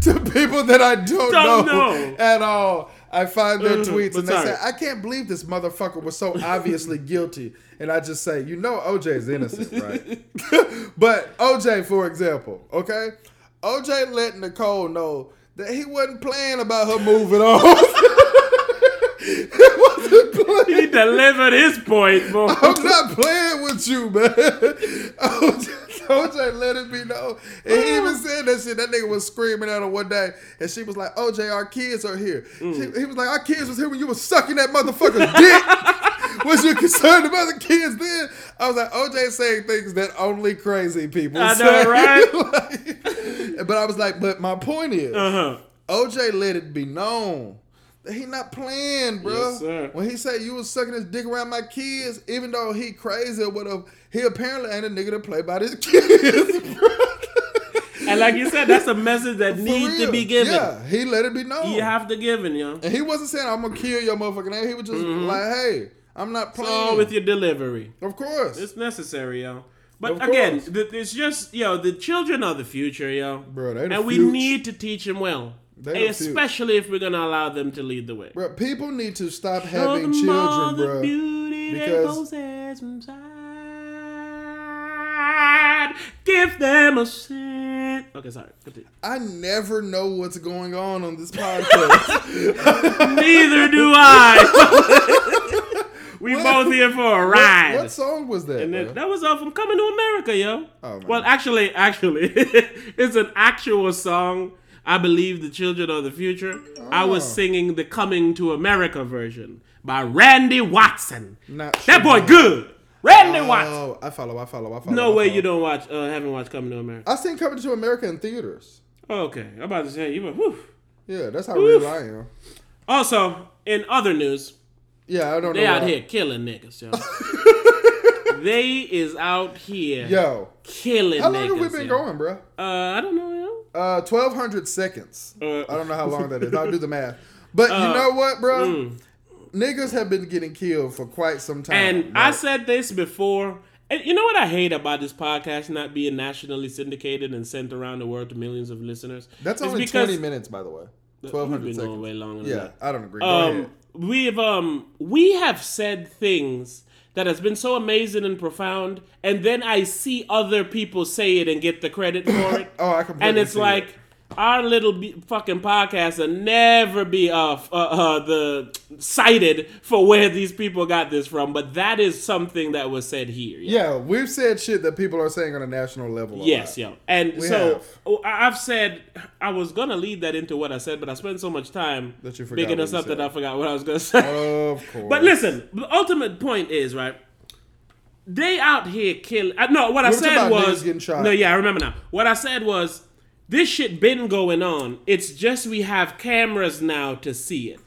to people that I don't, Don't know, know. at all. I find their Mhm, tweets and they say. I can't believe this motherfucker was so obviously guilty. And I just say, you know OJ is innocent, right? but OJ, for example, okay? OJ let Nicole know that he wasn't playing about her moving on. he wasn't playing. He delivered his point, boy. I'm not playing with you, man. OJ, OJ let it be known. And he even said that shit. That nigga was screaming at her one day. And she was like, OJ, our kids are here. Mm. She, he was like, our kids was here when you was sucking that motherfucker's dick. Was you concerned about the kids then? I was like, OJ saying things that only crazy people I say. know, right? Like, but I was like, but my point is, Uh-huh. OJ let it be known that he not playing, bro. Yes, sir. When he said you was sucking his dick around my kids, even though he crazy or whatever, he apparently ain't a nigga to play by his kids, bro. And like you said, that's a message that For needs to be given. Yeah, he let it be known. You have to give it, yo. and he wasn't saying I'm gonna kill your motherfucking ass. He was just like, hey, I'm not It's all with your delivery. of course, It's necessary, yo. But Of again, th- it's just yo. The children are the future, yo. Bro, and we future. need to teach them well, They the especially if we're gonna allow them to lead the way. bro. People need to stop Show having children, bro. because- Give them a sense. Okay, sorry. Continue. I never know what's going on on this podcast. Neither do I. we both here for a ride. what, what song was that? And then, that was uh, from Coming to America, yo. Oh, well, actually, actually, it's an actual song. I believe the children of the future. I was Oh. singing the Coming to America version, by Randy Watson. Not that boy good. Randy Watson. Oh, I follow. I follow. I follow. No I way follow. you don't watch. Uh, haven't watched Coming to America. I seen Coming to America in theaters. Oh, okay, I'm about to say you. Whew. Yeah, that's how real I am. Also, in other news, Yeah, I don't know. they out why. here killing niggas, yo. they is out here Yo, killing niggas. how niggas. long have we been yo. going, bro? Uh, I don't know, yo. Uh, twelve hundred seconds. Uh, I don't know how long that is. I'll do the math. But you Uh, know what, bro? mm. Niggas have been getting killed for quite some time. And bro. I said this before. And you know what I hate about this podcast not being nationally syndicated and sent around the world to millions of listeners? that's It's only because- twenty minutes, by the way. Twelve We've hundred going seconds. way longer Yeah, that. I don't agree. Um, we've um we have said things that has been so amazing and profound, and then I see other people say it and get the credit for it. Oh, I completely and it's like it. Our little be- fucking podcast will never be uh, uh, uh the cited for where these people got this from, but that is something that was said here. Yeah, we've said shit that people are saying on a national level. Yes, yo. And We so have. oh, I- I've said I was gonna lead that into what I said, but I spent so much time That you what us up that. I forgot what I was gonna say. Of course. But listen, the ultimate point is right. They out here kill. Uh, no, what I We were talking said was no. Yeah, I remember now. What I said was this shit been going on. It's just we have cameras now to see it.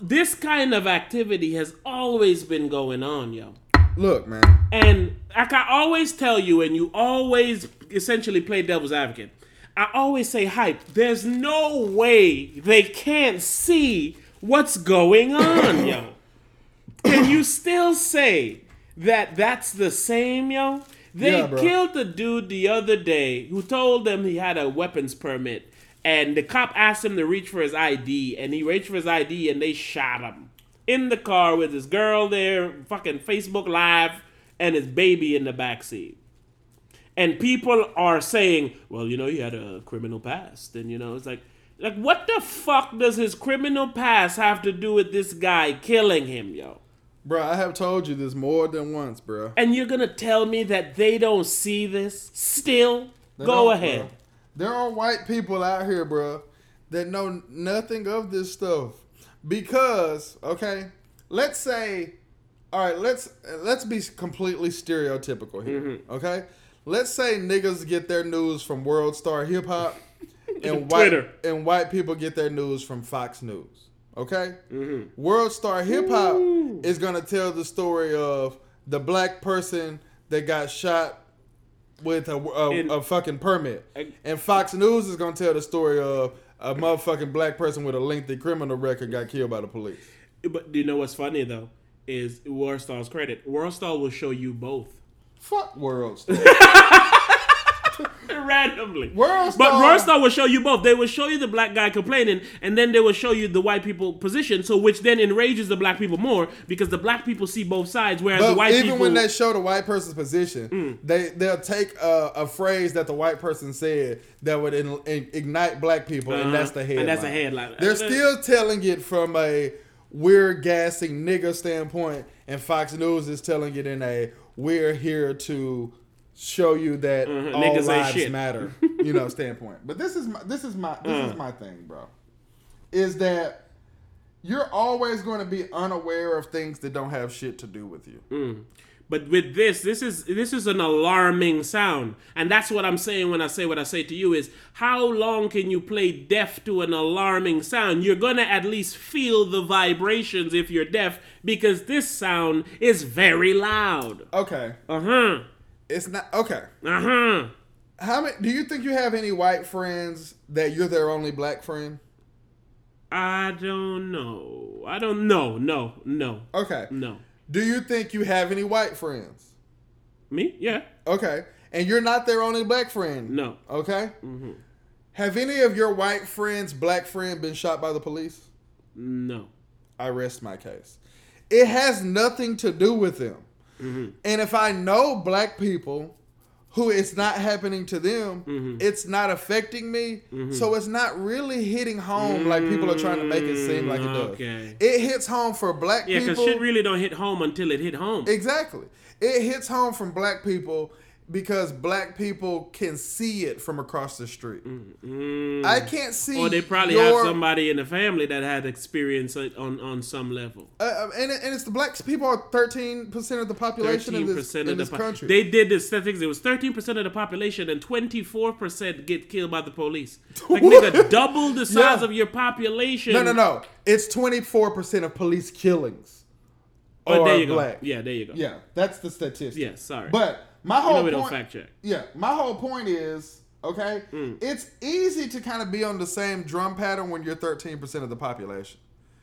This kind of activity has always been going on, yo. Look, man. And like I always tell you, and you always essentially play devil's advocate. I always say hype. There's no way they can't see what's going on, yo. Can you still say that that's the same, yo? They Yeah, killed the dude the other day who told them he had a weapons permit, and the cop asked him to reach for his ID, and he reached for his ID, and they shot him in the car with his girl there, fucking Facebook Live, and his baby in the backseat. And people are saying, well, you know, he had a criminal past. And, you know, it's like, like, what the fuck does his criminal past have to do with this guy killing him, yo? Bro, I have told you this more than once, bro. And you're gonna tell me that they don't see this still? They Go ahead. bro. There are white people out here, bro, that know nothing of this stuff. Because, okay, let's say, all right, let's let's be completely stereotypical here, Mm-hmm. okay? Let's say niggas get their news from World Star Hip Hop, and white Twitter. and white people get their news from Fox News. Okay, Mm-hmm. World Star Hip Hop is gonna tell the story of the black person that got shot with a, a, In- a fucking permit, I- and Fox News is gonna tell the story of a motherfucking black person with a lengthy criminal record got killed by the police. But do you know what's funny though? Is Warstar's credit. Warstar will show you both. Fuck World Star. Randomly. World But Star- Warstar will show you both. They will show you the black guy complaining, and then they will show you the white people position, so which then enrages the black people more because the black people see both sides, whereas the white even people. when they show the white person's position, Mm. they they'll take a, a phrase that the white person said that would in, in- ignite black people, Uh-huh. and that's the headline. And that's a headline. They're Uh, still telling it from a we're gassing nigga standpoint, and Fox News is telling it in a we're here to show you that Mhm, all niggas lives shit. matter, you know, standpoint. But this is my this is my this Uh. is my thing, bro. Is that you're always going to be unaware of things that don't have shit to do with you. Mm. But with this, this is this is an alarming sound, and that's what I'm saying when I say what I say to you is how long can you play deaf to an alarming sound? You're gonna at least feel the vibrations if you're deaf because this sound is very loud. Okay, Uh huh. It's not okay. Uh huh. How many? Do you think you have any white friends that you're their only black friend? I don't know. I don't know. No. No. Okay. No. Do you think you have any white friends? Me? Yeah. Okay. And you're not their only black friend? No. Okay. Mm-hmm. Have any of your white friends, black friend, been shot by the police? No. I rest my case. It has nothing to do with them. Mm-hmm. And if I know black people who it's not happening to them, Mm-hmm. it's not affecting me. So it's not really hitting home like people are trying to make it seem like it does. Okay. It hits home for black people. Yeah, because shit really don't hit home until it hit home. Exactly. It hits home from black people because black people can see it from across the street. Mm, mm. I can't see. Or they probably your- have somebody in the family that had experience it on on some level. Uh, uh and, and it's the black people are thirteen percent of the population in this, in of the this po- country. They did the statistics. It was thirteen percent of the population, and twenty four percent get killed by the police. Like nigga, double the size Yeah. of your population. no, no, no. It's twenty four percent of police killings. Oh, but are there you go. black. Yeah, there you go. Yeah, that's the statistic. Yeah, sorry. But my you whole know we point, don't fact check. Yeah, my whole point is okay. Mm. It's easy to kind of be on the same drum pattern when you're 13 percent of the population.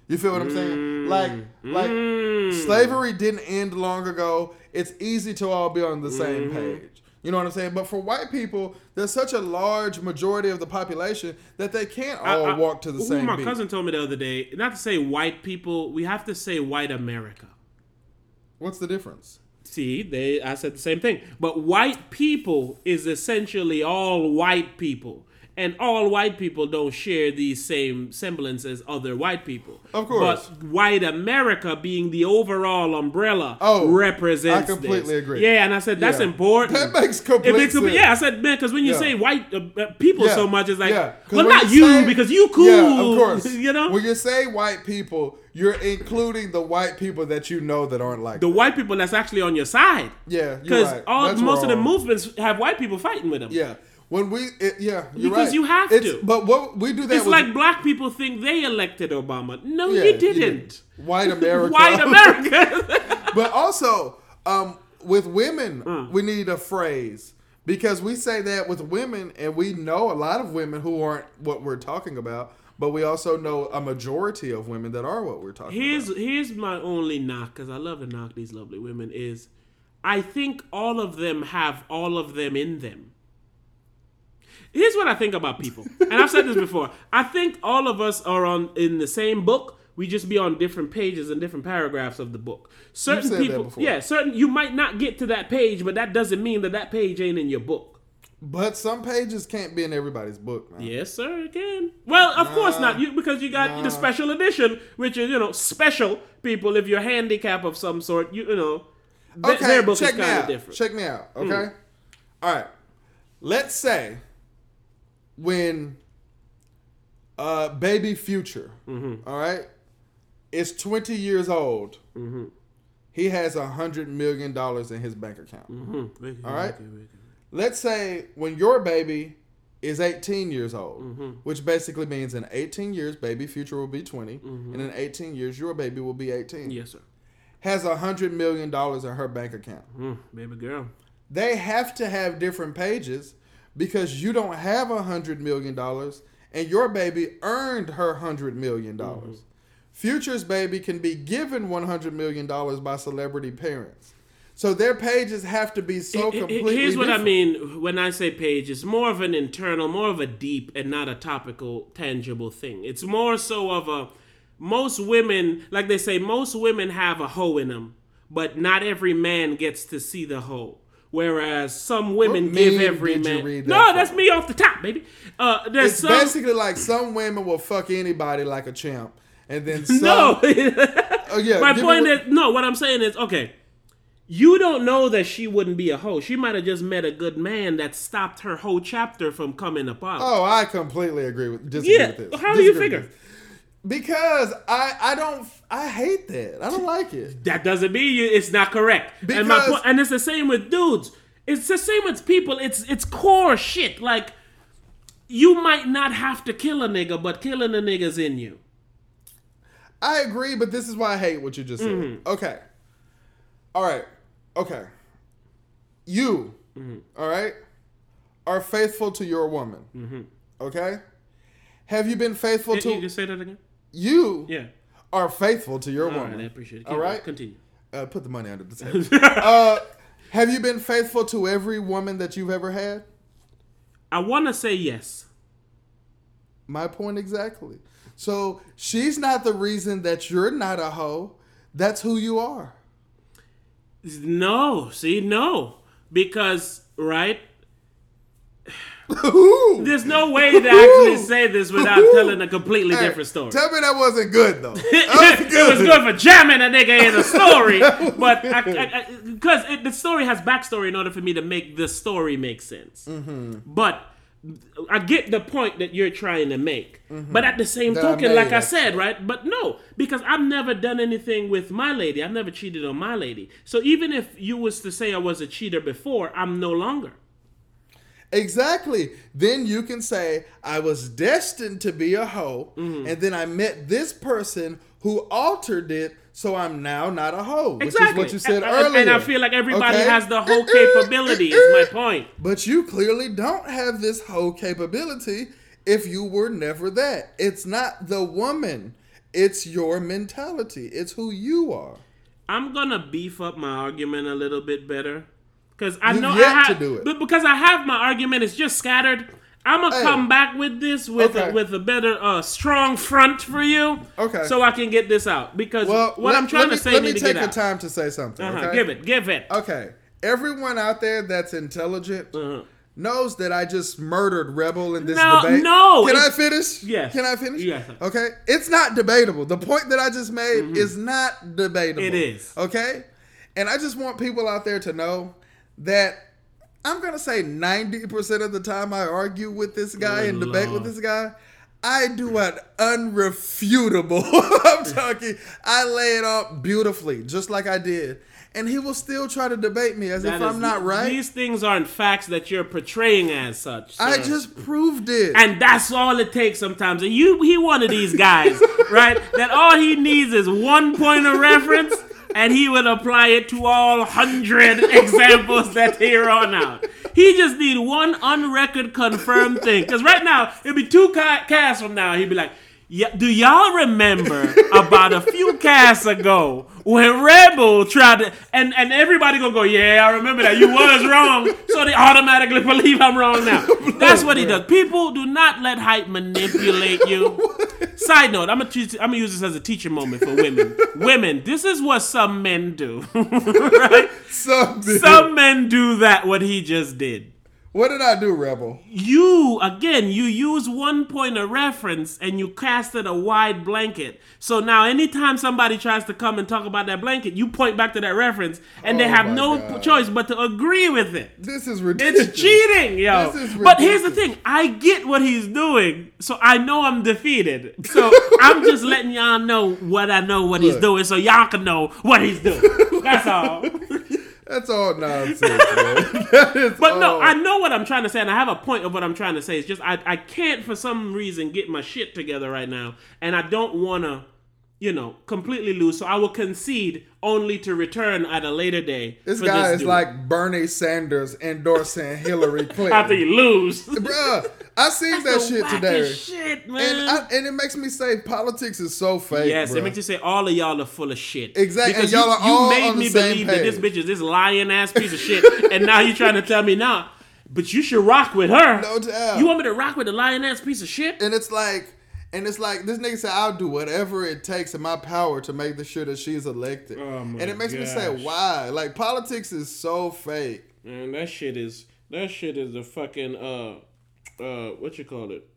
You feel what I'm saying? Like, like Mm. slavery didn't end long ago. It's easy to all be on the same Mm-hmm. page. You know what I'm saying? But for white people, there's such a large majority of the population that they can't all I- I- walk to the same My beat. cousin told me the other day, not to say white people, we have to say white America. What's the difference? See, they I said the same thing. But white people is essentially all white people. And all white people don't share these same semblance as other white people. Of course. But white America being the overall umbrella Oh, represents I completely this. agree. Yeah, and I said that's Yeah. important. That makes complete it makes sense. Yeah, I said, man, because when you Yeah. say white uh, uh, people Yeah, so much, it's like, well, not you, say- because you cool. Yeah, of course. you know? when you say white people, you're including the white people that you know that aren't like. the white people that's actually on your side. yeah, Because right. all That's most of the movements have white people fighting with them. Yeah, when we, it, yeah, you're Because right. you have It's- to. But what we do that It's like black people think they elected Obama. No, yeah, you didn't. White America. White America. but also, um, with women, Mm. we need a phrase because we say that with women, and we know a lot of women who aren't what we're talking about. But we also know a majority of women that are what we're talking here's about. here's my only knock, because I love to knock these lovely women. Is I think all of them have all of them in them. Here's what I think about people, and I've said this before. I think all of us are on in the same book. We just be on different pages and different paragraphs of the book. Certain people, yeah, certain you might not get to that page, but that doesn't mean that that page ain't in your book. But some pages can't be in everybody's book, man. Yes, sir, it can. Well, of course not. You because you got Nah. the special edition, which is you know special people. If you're handicap of some sort, you, you know, th- Okay, their book check is kind of different. Check me out. Hmm. Okay. All right. Let's say when uh baby future, all right, is twenty years old. He has a hundred million dollars in his bank account. Mhm. All right. Let's say when your baby is 18 years old, which basically means in 18 years, baby future will be 20, and in 18 years, your baby will be 18. Yes, sir. Has a hundred million dollars in her bank account. Mm, baby girl. they have to have different pages because you don't have a hundred million dollars and your baby earned her hundred million dollars. Mm-hmm. Future's baby can be given one hundred million dollars by celebrity parents. So their pages have to be so completely. Here's what I mean when I say page. It's more of an internal, more of a deep, and not a topical, tangible thing. It's more so of a. Most women, like they say, most women have a hoe in them, but not every man gets to see the hoe. Whereas some women What give every man. that no, from? that's me off the top, baby. Uh, there's It's some. basically like some women will fuck anybody like a champ, and then some. no. Oh, yeah, My me point is no. What I'm saying is okay. You don't know that she wouldn't be a hoe. She might have just met a good man that stopped her whole chapter from coming apart. Oh, I completely agree with disagree Yeah, with this. how do you figure? Because I I don't I hate that. I don't like it. That doesn't mean you, it's not correct. and my Because- point, and it's the same with dudes. It's the same with people. It's it's core shit. Like you might not have to kill a nigga, but killing a nigga's in you. I agree, but this is why I hate what you just said. Mm-hmm. Okay. All right. Okay. You, Mm-hmm. all right, are faithful to your woman. Okay? Have you been faithful you to just say that again? You Yeah. are faithful to your All woman. right, I appreciate it. All Keep- right? continue. Uh, put the money under the table. uh, have you been faithful to every woman that you've ever had? I want to say yes. My point exactly. So she's not the reason that you're not a hoe. That's who you are. No, see, no, because right. There's no way to actually say this without telling a completely Hey, different story. Tell me that wasn't good though. That it was good for jamming a nigga in a story, but because the story has backstory in order for me to make the story make sense. Mm-hmm. But I get the point that you're trying to make. But at the same Mm-hmm. That token, made, like I said, right? But no, because I've never done anything with my lady. I've never cheated on my lady. So even if you was to say I was a cheater before, I'm no longer. Exactly. Then you can say, I was destined to be a hoe, Mm-hmm. and then I met this person who altered it, so I'm now not a hoe. Which Exactly. is what you said and, earlier. And I feel like everybody Okay? has the whole capability, is my point. But you clearly don't have this hoe capability if you were never that. It's not the woman, it's your mentality, it's who you are. I'm gonna beef up my argument a little bit better because I You've know I have, to do it. but because I have my argument, it's just scattered. I'm gonna Hey. come back with this with Okay. a, with a better uh, strong front for you, Okay. so I can get this out because Well, what let, I'm trying me, to say let me to take get the out. time to say something. Uh-huh. Okay? Give it, give it. Okay. Everyone out there that's intelligent Uh-huh. knows that I just murdered Rebel in this No, debate. no, Can I finish? Yes. Can I finish? Yes. Okay. It's not debatable. The point that I just made is not debatable. Mm-hmm. It is. Okay. And I just want people out there to know that I'm gonna say 90% of the time I argue with this guy Oh, and debate with this guy. I do an unrefutable. I'm talking. I lay it out beautifully, just like I did, and he will still try to debate me as That if is- I'm not right. These things aren't facts that you're portraying as such. I just proved it. And that's all it takes sometimes. And you, he one of these guys, right? That all he needs is one point of reference, and he would apply it to all hundred examples that here on out. He just need one on record confirmed thing. Because right now it'd be two ca- casts from now. He'd be like. Do y'all remember about a few casts ago when Rebel tried to and and everybody gonna go, yeah, I remember that you was wrong, so they automatically believe I'm wrong now. That's what he does. People do not let hype manipulate you. Side note, I'm gonna teach, I'm gonna use this as a teaching moment for women. women, this is what some men do. right? Something. Some men do that what he just did. What did I do, Rebel? You again, you use one point of reference and you casted a wide blanket. So now, anytime somebody tries to come and talk about that blanket, you point back to that reference, and they Oh have no God. choice but to agree with it. This is ridiculous. It's cheating, yo. This is But here's the thing: I get what he's doing, so I know I'm defeated. So I'm just letting y'all know what I know what he's doing, so y'all can know what he's doing. That's all. That's all nonsense, man. that is But no, I know what I'm trying to say, and I have a point of what I'm trying to say. It's just I, I can't for some reason get my shit together right now, and I don't want to, you know, completely lose. So I will concede only to return at a later day. This guy is dude. like Bernie Sanders endorsing Hillary Clinton. after you lose. Bruh, I seen that That's the shit today. Shit, man. And, I, and it makes me say politics is so fake. Yes, bruh. it makes you say all of y'all are full of shit. Exactly, Because y'all you, are you all made on the me same believe that this bitch is this lying ass piece of shit, and now you're trying to tell me now, but you should rock with her. No doubt. You want me to rock with the lying ass piece of shit? and it's like, and it's like this nigga said, "I'll do whatever it takes in my power to make the sure that she's elected." Oh and it makes me say, "Why? Like politics is so fake." Man, that shit is that shit is the fucking uh uh what you call it?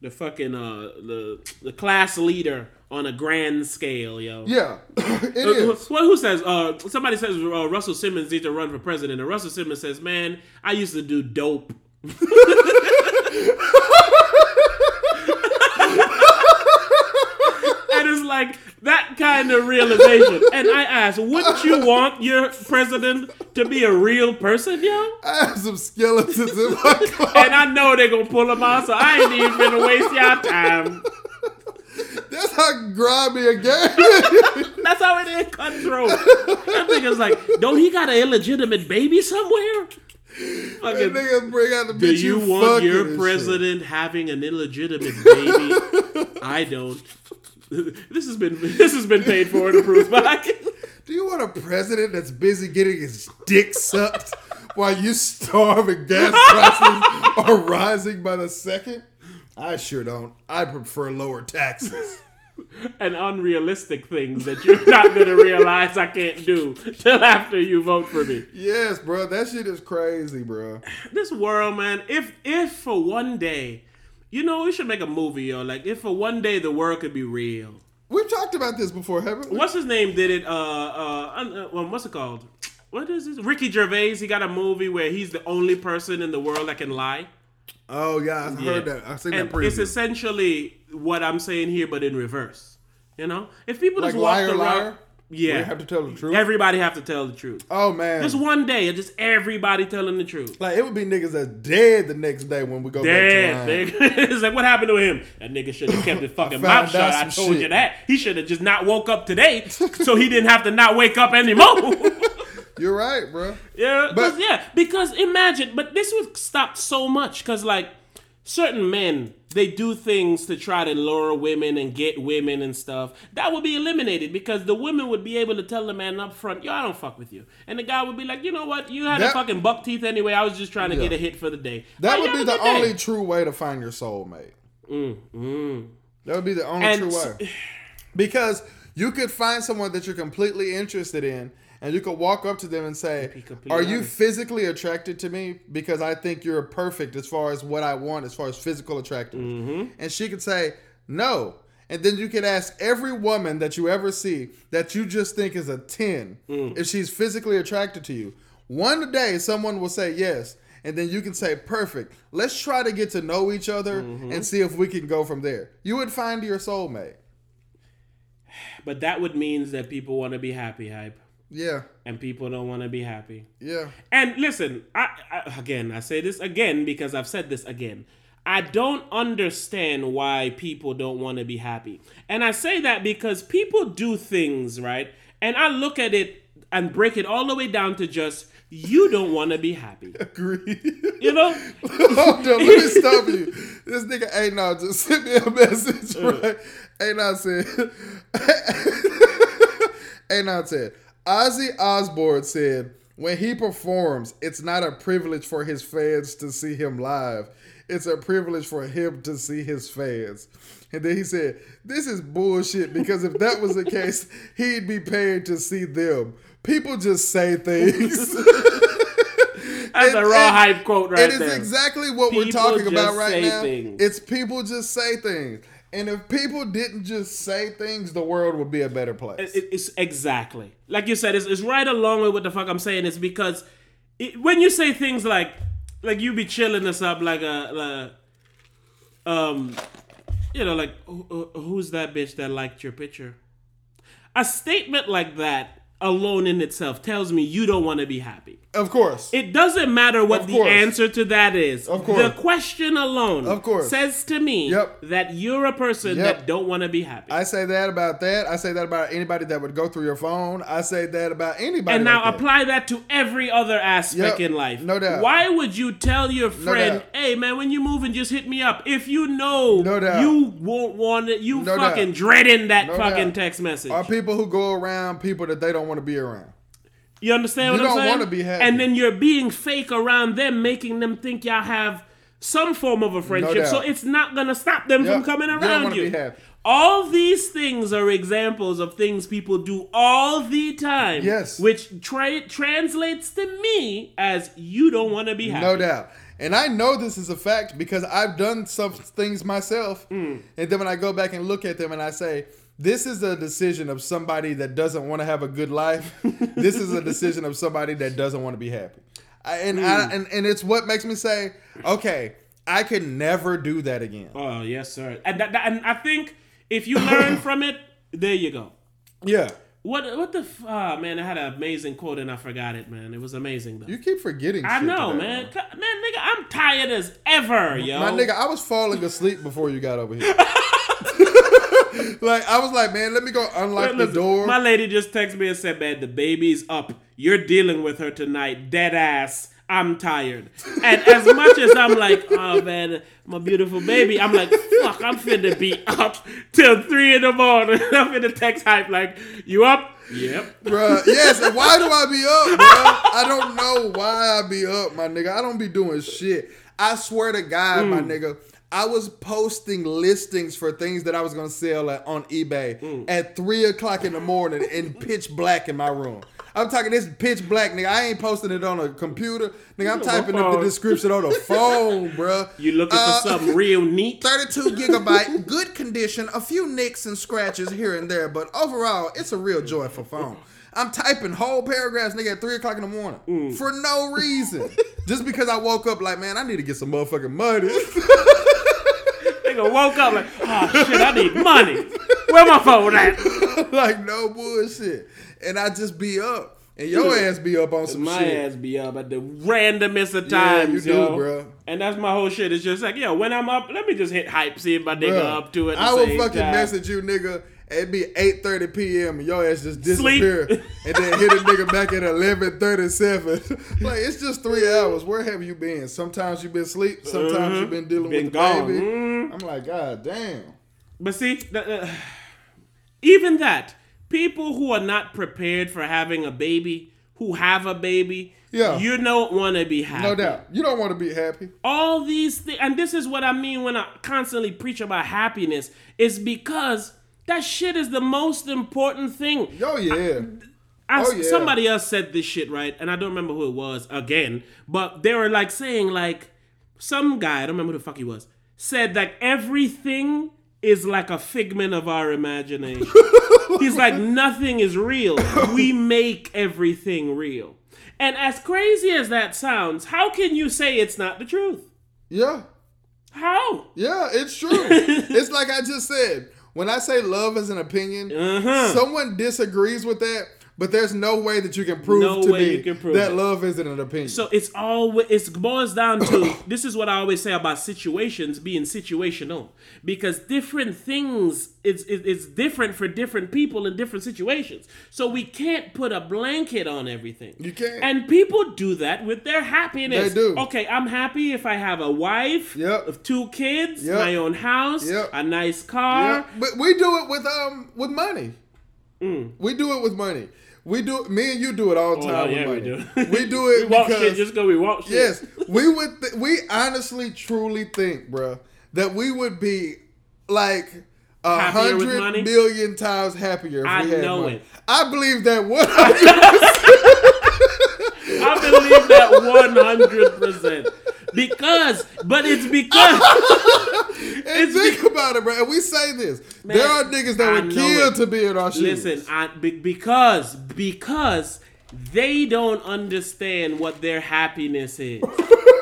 The fucking uh the the class leader on a grand scale, yo. Yeah, it Uh, who- is. What, who says? Uh, somebody says uh, Russell Simmons needs to run for president, and Russell Simmons says, "Man, I used to do dope." and it's like that kind of realization. And I ask, wouldn't you want your president to be a real person, yo? I have some skeletons in my closet. And I know they're gonna pull them out, so I ain't even gonna waste y'all time. That's how grimy a game. That's how it is cutthroat. That nigga's like, don't he got an illegitimate baby somewhere? Fucking, nigga bring out the do bitch you you want your and shit. president having an illegitimate baby? I don't. This has been this has been paid for and approved by. Do you want a president that's busy getting his dick sucked while you starve and gas prices are rising by the second? I sure don't. I prefer lower taxes. And unrealistic things that you're not gonna realize I can't do till after you vote for me. Yes, bro. That shit is crazy, bro. This world, man. If if for one day, you know, we should make a movie, yo. Like if for one day the world could be real. We've talked about this before, haven't we? What's his name did it? Uh, uh, uh well, what's it called? What is this? Ricky Gervais. He got a movie where he's the only person in the world that can lie. Oh yeah, I heard that. I seen and that it's essentially what I'm saying here, but in reverse. You know, if people Like just walked liar, around, liar. yeah, We have to tell the truth. everybody have to tell the truth. oh man, Just one day, just everybody telling the truth. like it would be niggas that's dead the next day when we go Damn, back to nigga. it's like what happened to him? That nigga should have kept his fucking mouth shut. I told shit. you that. He should have just not woke up today, so he didn't have to not wake up anymore. You're right, bro. Yeah, But- yeah, because imagine, but this would stop so much because like certain men they do things to try to lure women and get women and stuff. That would be eliminated because the women would be able to tell the man up front, "Yo, I don't fuck with you," and the guy would be like, "You know what? You had a fucking buck teeth anyway. I was just trying to Yeah. get a hit for the day." That Like, would be the good day. only true way to find your soulmate. Mm-hmm. That would be the only And true way. Because you could find someone that you're completely interested in, and you could walk up to them and say, "Are you honest. physically attracted to me? Because I think you're perfect as far as what I want, as far as physical attractiveness." Mm-hmm. And she could say, "No." And then you could ask every woman that you ever see that you just think is a 10 Mm. if she's physically attracted to you. One day someone will say yes, and then you can say, Perfect. Let's try to get to know each other Mm-hmm. and see if we can go from there. You would find your soulmate. But that would means that people want to be happy, hype, Yeah, and people don't want to be happy. yeah. And listen, I, I again, I say this again because I've said this again. I don't understand why people don't want to be happy. And I say that because people do things, right? And I look at it and break it all the way down to just you don't want to be happy. Agree. You know? Hold on, let me stop you. This nigga ain't now just sent me a message, uh. right? Ain't now said, ain't now said, Ozzy Osbourne said, when he performs, it's not a privilege for his fans to see him live. It's a privilege for him to see his fans. And then he said, This is bullshit because if that was the case, he'd be paid to see them. People just say things. That's a And- raw and hype quote right there. it is there. exactly what we're talking about right now. things. It's people just say things. And if people didn't just say things, the world would be a better place. It- it's exactly like you said. It's, it's right along with what the fuck I'm saying. It's because it, when you say things like like you be chilling us up like a, like, um you know like who- who's that bitch that liked your picture? A statement like that alone in itself tells me you don't want to be happy. Of course. It doesn't matter what the answer to that is. Of course. The question alone Of course. says to me Yep. that you're a person Yep. that don't want to be happy. I say that about that. I say that about anybody that would go through your phone. I say that about anybody. and now like apply that to every other aspect Yep, in life. no doubt. Why would you tell your friend, doubt. "Hey man, when you moving, just hit me up"? If you know No doubt. you won't want it, you No fucking doubt. dreading that No fucking doubt. text message. Are people who go around people that they don't want to be around. You understand what You I'm don't saying? wanna be happy. And then you're being fake around them, making them think y'all have some form of a friendship. so doubt. it's not gonna stop them Yep. from coming You don't around you. be happy. All these things are examples of things people do all the time. Yes. Which tra- translates to me as you don't want to be happy. No doubt. And I know this is a fact because I've done some things myself. Mm. And then when I go back and look at them and I say, this is a decision of somebody that doesn't want to have a good life. this is a decision of somebody that doesn't want to be happy. I, and, Mm. I, and and it's what makes me say, okay, I can never do that again. Oh yes, sir. And that, that- and I think if you learn from it, there you go. Yeah. What what the f- ah man? I had an amazing quote and I forgot it, man. It was amazing though. You keep forgetting I shit know, today, man. C- Man, nigga, I'm tired as ever, yo. My nigga, I was falling asleep before you got over here. like I was like, man, let me go unlock the Listen, door. My lady just texted me and said, "Man, the baby's up. You're dealing with her tonight. Dead ass. I'm tired." And as much as I'm like, "Oh man, my beautiful baby," I'm like, "Fuck, I'm finna be up till three in the morning." I'm finna text hype like, "You up?" Yep. Bruh, yes. and Why do I be up, bruh? I don't know why I be up, my nigga. I don't be doing shit. I swear to God, my Hmm. nigga, I was posting listings for things that I was gonna sell at, on eBay Mm. at three o'clock in the morning in pitch black in my room. I'm talking this pitch black, nigga. I ain't posting it on a computer, nigga. I'm typing up the description on the phone, bruh. You looking Uh, for something real neat? 32 gigabyte, good condition, a few nicks and scratches here and there, but overall, it's a real joyful phone. I'm typing whole paragraphs, nigga, at 3 o'clock in the morning Mm. for no reason. Just because I woke up like, man, I need to get some motherfucking money. Nigga woke up like, oh shit, I need money. Where my phone at? like, no bullshit. And I just be up. And your ass be up on some my shit. My ass be up at the randomest of Yeah, times, you do, yo. And that's my whole shit. It's just like, yo, when I'm up, let me just hit hype, see if my nigga Bruh, up to it. I will fucking time. message you, nigga. It'd be 8.30 p.m. and your ass just disappear. Sleep. and then hit a nigga back at 11.37. like, it's just three hours. Where have you been? Sometimes you've been asleep. Sometimes you've been dealing Been with the gone. baby. Mm. I'm like, God damn. But see, the, uh, even that, people who are not prepared for having a baby, who have a baby, Yeah. you don't want to be happy. No doubt. You don't want to be happy. all these things, and this is what I mean when I constantly preach about happiness, is because that shit is the most important thing. Yo, yeah. I, Oh, yeah. Somebody else said this shit, right? And I don't remember who it was again, but they were like saying, like, some guy, I don't remember who the fuck he was, said that everything is like a figment of our imagination. He's like, nothing is real. We make everything real. And as crazy as that sounds, how can you say it's not the truth? Yeah. How? Yeah, it's true. it's like I just said. When I say love is an opinion, Uh-huh. someone disagrees with that, but there's no way that you can prove No to me prove that it. love isn't an opinion. So it's all it boils down to this is what I always say about situations being situational because different things it's it- it's different for different people in different situations. So we can't put a blanket on everything. You can't. And people do that with their happiness. They do. Okay, I'm happy if I have a wife, Yep. of two kids, Yep. my own house, Yep. a nice car. yeah, but we do it with um with money. Mm. We do it with money. We do. Me and you do it all the Oh, time. yeah, we do. We do it we want because shit just because we want shit. yes, we would. Th- we honestly, truly think, bruh, that we would be like a hundred million times happier if I we had know money. it. I believe that one. I believe that one hundred percent. Because, but it's because and think about it, bro. And we say this. there are niggas that I would know kill it. to be in our shoes. listen, I, because because they don't understand what their happiness is.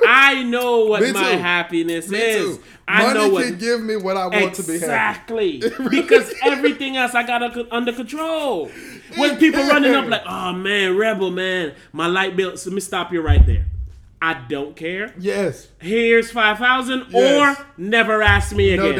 I know what Me my too. happiness Me is. too. I Money know what can give me what I want to be happy. exactly because everything else I got under control. When people running up like, "Oh man, rebel man, my light bill." So let me stop you right there. I don't care. Yes. Here's five thousand, Yes. or never ask me No again.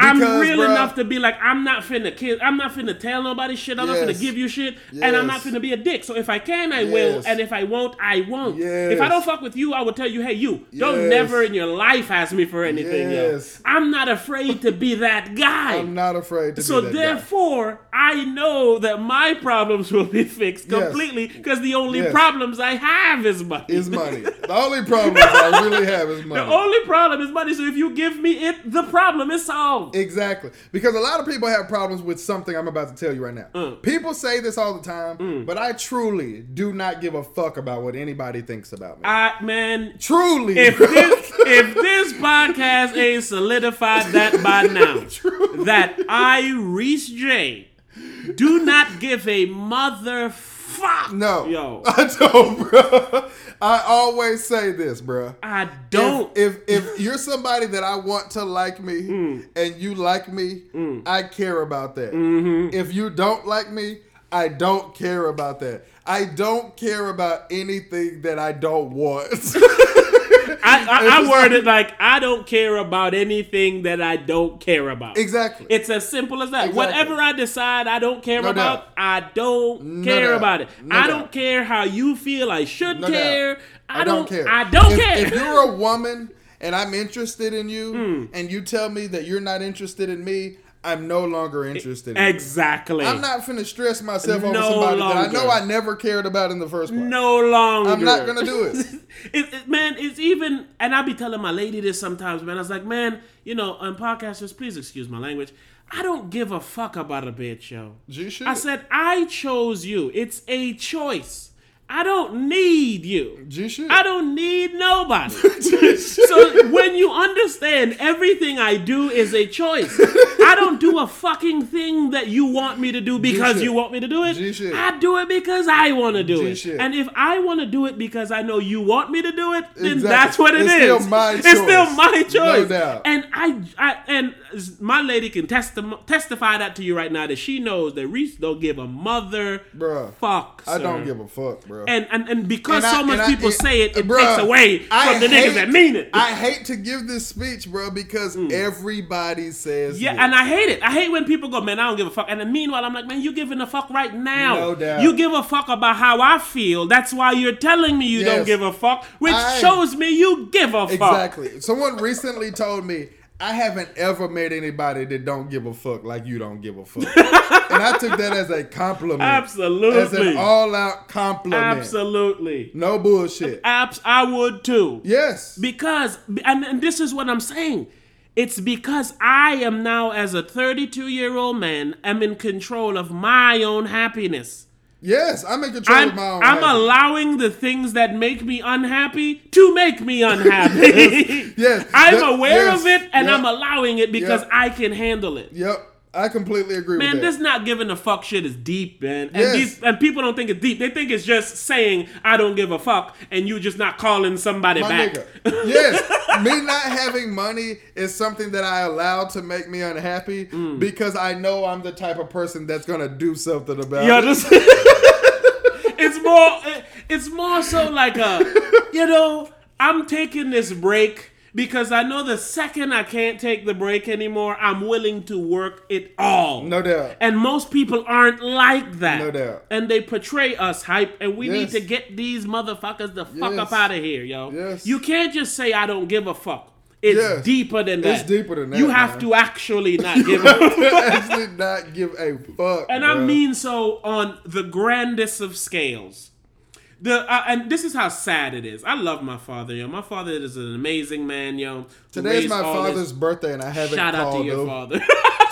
Doubt. I'm real bruh- enough to be like, I'm not finna kill. I'm not finna tell nobody shit. I'm not Yes. finna give you shit, and I'm not Yes. finna be a dick. So if I can, I will, and if I won't, I won't. Yes. If I don't fuck with you, I will tell you, hey, you don't Yes. never in your life ask me for anything. Yes. Yo. I'm not afraid to be that guy. I'm not afraid to So be that guy. So therefore, I know that my problems will be fixed completely because the only Yes. problems I have is money. is money. The only problem I really have is money. The only problem is money. So if you give me it, the problem is solved. Exactly. Because a lot of people have problems with something I'm about to tell you right now. Mm. People say this all the time, but I truly do not give a fuck about what anybody thinks about me. I man, truly. if this if this podcast ain't solidified that by now, that I Reese J do not give a motherfuck. no. yo, I don't, bro. I always say this, bro. I don't. If, if if you're somebody that I want to like me Mm. and you like me, I care about that. Mm-hmm. If you don't like me, I don't care about that. I don't care about anything that I don't want. I, I, I word like- it like I don't care about anything that I don't care about. exactly. It's as simple as that. Exactly. Whatever I decide I don't care No about, doubt. I don't No care doubt. about it. No I doubt. don't care how you feel I should care. I, I don't care. I don't if, care. If you're a woman and I'm interested in you Hmm. and you tell me that you're not interested in me, I'm no longer interested. in it. Exactly. I'm not finna stress myself over No somebody that I know. I never cared about in the first place. no longer. I'm not gonna do it. it, it- man, it's even, and I be telling my lady this sometimes, man. I was like, man, you know, on podcasters, please excuse my language. I don't give a fuck about a bitch, yo. G shit. I said, I chose you. It's a choice. I don't need you. G shit. I don't need nobody. so when you understand everything I do is a choice, I don't do a fucking thing that you want me to do because G-shit. you want me to do it. G-shit. I do it because I want to do G-shit. it. And if I want to do it because I know you want me to do it, then Exactly. that's what it is. It's still my It's still choice. my choice. No doubt. And I, I and my lady can testi- testify that to you right now that she knows that Reese don't give a mother Bruh. fuck. I don't give a fuck, bro. And and, and because And I- so much and I- people say it, it bruh, takes away from I the niggas that mean it. I hate to give this speech, bro, because everybody says Mm. yeah, this. and I hate it. I hate when people go, man, I don't give a fuck. And then meanwhile, I'm like, man, you giving a fuck right now. No doubt. You give a fuck about how I feel. That's why you're telling me you don't give a fuck, which I- shows me you give a fuck. Exactly. Someone recently told me I haven't ever met anybody that don't give a fuck like you don't give a fuck, and I took that as a compliment. Absolutely. As an all-out compliment. Absolutely. No bullshit. Abs- I would too. Yes. Because, and, and this is what I'm saying. It's because I am now, as a 32 year old man, am in control of my own happiness. Yes. I'm in control I'm, of my own. I'm happiness. allowing the things that make me unhappy to make me unhappy. Yes. I'm That- aware yes. of it and Yep. I'm allowing it because Yep. I can handle it. Yep. I completely agree Man, with that. this not giving a fuck shit is deep, man. And Yes. these and people don't think it's deep. They think it's just saying I don't give a fuck and you just not calling somebody My back. nigga. Yes. me not having money is something that I allow to make me unhappy Mm. because I know I'm the type of person that's gonna do something about You it. understand? it's more it's more so like a you know, I'm taking this break because I know the second I can't take the break anymore, I'm willing to work it all. No doubt. And most people aren't like that. No doubt. And they portray us hype, and we need to get these motherfuckers the fuck Yes. up out of here, yo. Yes. You can't just say I don't give a fuck. It's Yes. deeper than that. It's deeper than that, You have man. to actually not give a fuck. actually not give a fuck. And I mean so on the grandest of scales. The uh, and this is how sad it is. I love my father, yo. My father is an amazing man, yo. Today's my father's his- birthday, and I haven't Shout out to your him. father.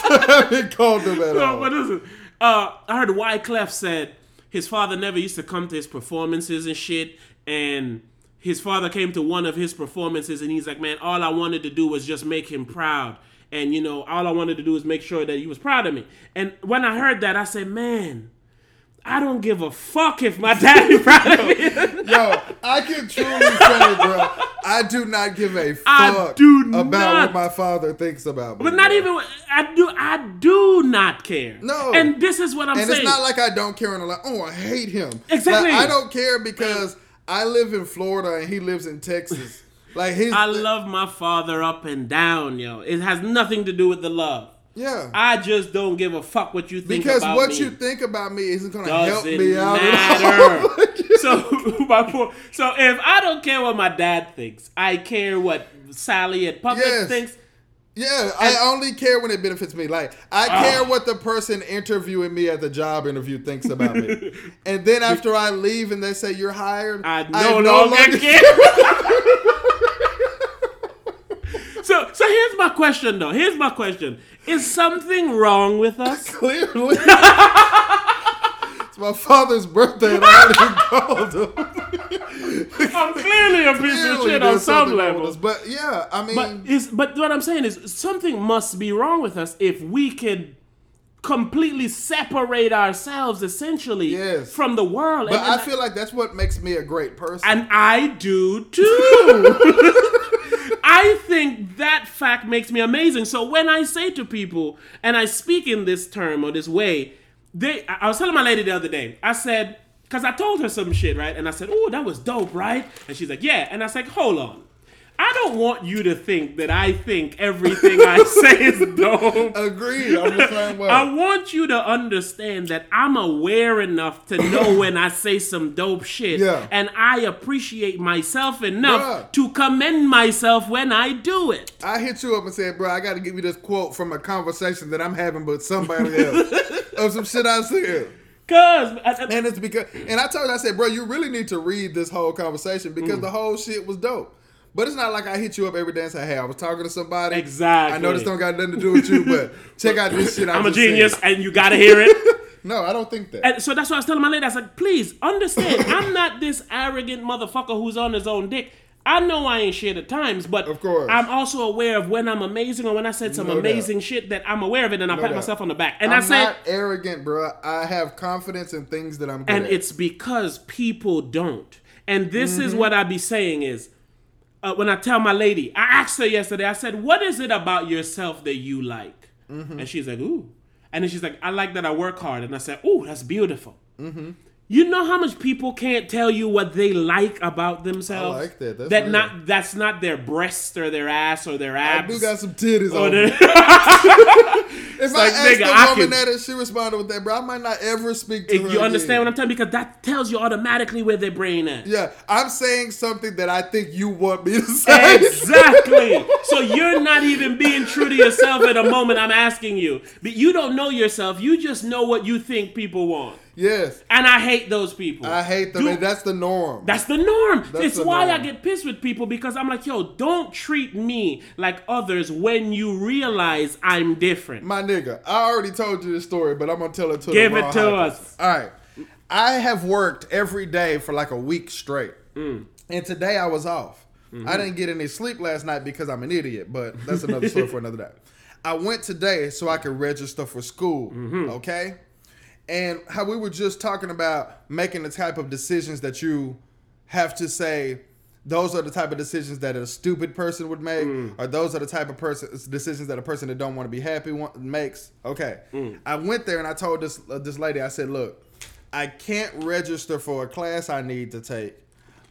I haven't called him at No, all. what is it? Uh, I heard Wyclef said his father never used to come to his performances and shit, and his father came to one of his performances, and he's like, "Man, all I wanted to do was just make him proud." And you know, all I wanted to do was make sure that he was proud of me. And when I heard that, I said, "Man, I don't give a fuck if my daddy proud of me." Yo, I can truly say, bro, I do not give a fuck I do about not. what my father thinks about me. But not bro. even I do. I do not care. No. and this is what I'm And saying. it's not like I don't care and I'm like, oh, I hate him. Exactly. Like, I don't care because I live in Florida and he lives in Texas. Like his, I love my father up and down, yo. It has nothing to do with the love. Yeah. I just don't give a fuck what you think because what me. you think about me isn't gonna help me out at matter. all. so my poor, so if I don't care what my dad thinks, I care what Sally at Publix Yes. thinks. Yeah, I only care when it benefits me. Like I Ah. care what the person interviewing me at the job interview thinks about me. and then after I leave and they say you're hired, I no, longer care. So, so here's my question, though. Here's my question: Is something wrong with us? Clearly. it's my father's birthday and I already called him. I'm clearly a piece of shit on some something wrong with level. us. But yeah, I mean, But is but what I'm saying is something must be wrong with us if we could completely separate ourselves essentially Yes. from the world. but and, I and- feel like that's what makes me a great person. and I do too. I think that fact makes me amazing. So when I say to people, and I speak in this term or this way, they I was telling my lady the other day, I said, because I told her some shit, right? And I said, Oh, that was dope, right? And she's like, Yeah. And I was like, hold on. I don't want you to think that I think everything I say is dope. Agreed. I'm the same way. I want you to understand that I'm aware enough to know when I say some dope shit. Yeah. And I appreciate myself enough Bruh. to commend myself when I do it. I hit you up and said, bro, I got to give you this quote from a conversation that I'm having with somebody else of some shit I said. Cause I- I- And it's because, and I told her, I said, bro, you really need to read this whole conversation Mm. because the whole shit was dope. But it's not like I hit you up every day and say, hey, I was talking to somebody. Exactly. I know this don't got nothing to do with you, but check out this shit. I I'm a said." genius and you gotta hear it. No, I don't think that. And so that's why I was telling my lady, I was like, please understand, I'm not this arrogant motherfucker who's on his own dick. I know I ain't shit at times, but Of course. I'm also aware of when I'm amazing or when I said some No doubt. amazing shit that I'm aware of it and I pat doubt. myself on the back. And I'm I said, not arrogant, bro. I have confidence in things that I'm good and at. it's because people don't. And this Mm-hmm. is what I be saying is, uh, when I tell my lady, I asked her yesterday, I said, what is it about yourself that you like? Mm-hmm. And she's like, ooh. And then she's like, I like that I work hard. And I said, ooh, that's beautiful. Mm-hmm. You know how much people can't tell you what they like about themselves? I like that. That's that real. not that's not their breast or their ass or their I abs. do got some titties or on. their-. If like, I asked nigga, a I woman that and she responded with that, bro, I might not ever speak to her. you understand again. what I'm telling? Because that tells you automatically where their brain is. Yeah, I'm saying something that I think you want me to say. Exactly. so you're not even being true to yourself at a moment I'm asking you. But you don't know yourself. You just know what you think people want. Yes, And I hate those people. I hate them, and that's the norm. that's the norm. That's it's the why I get pissed with people because I'm like, yo, don't treat me like others when you realize I'm different. My nigga, I already told you this story, but I'm gonna tell it to Give the it to us. All right, I have worked every day for like a week straight, Mm. and today I was off. Mm-hmm. I didn't get any sleep last night because I'm an idiot, but that's another story for another day. I went today so I could register for school. Mm-hmm. Okay, and how we were just talking about making the type of decisions that you have to say those are the type of decisions that a stupid person would make mm. or those are the type of person decisions that a person that don't want to be happy makes. Okay. Mm. I went there and i told this uh, this lady i said look i can't register for a class i need to take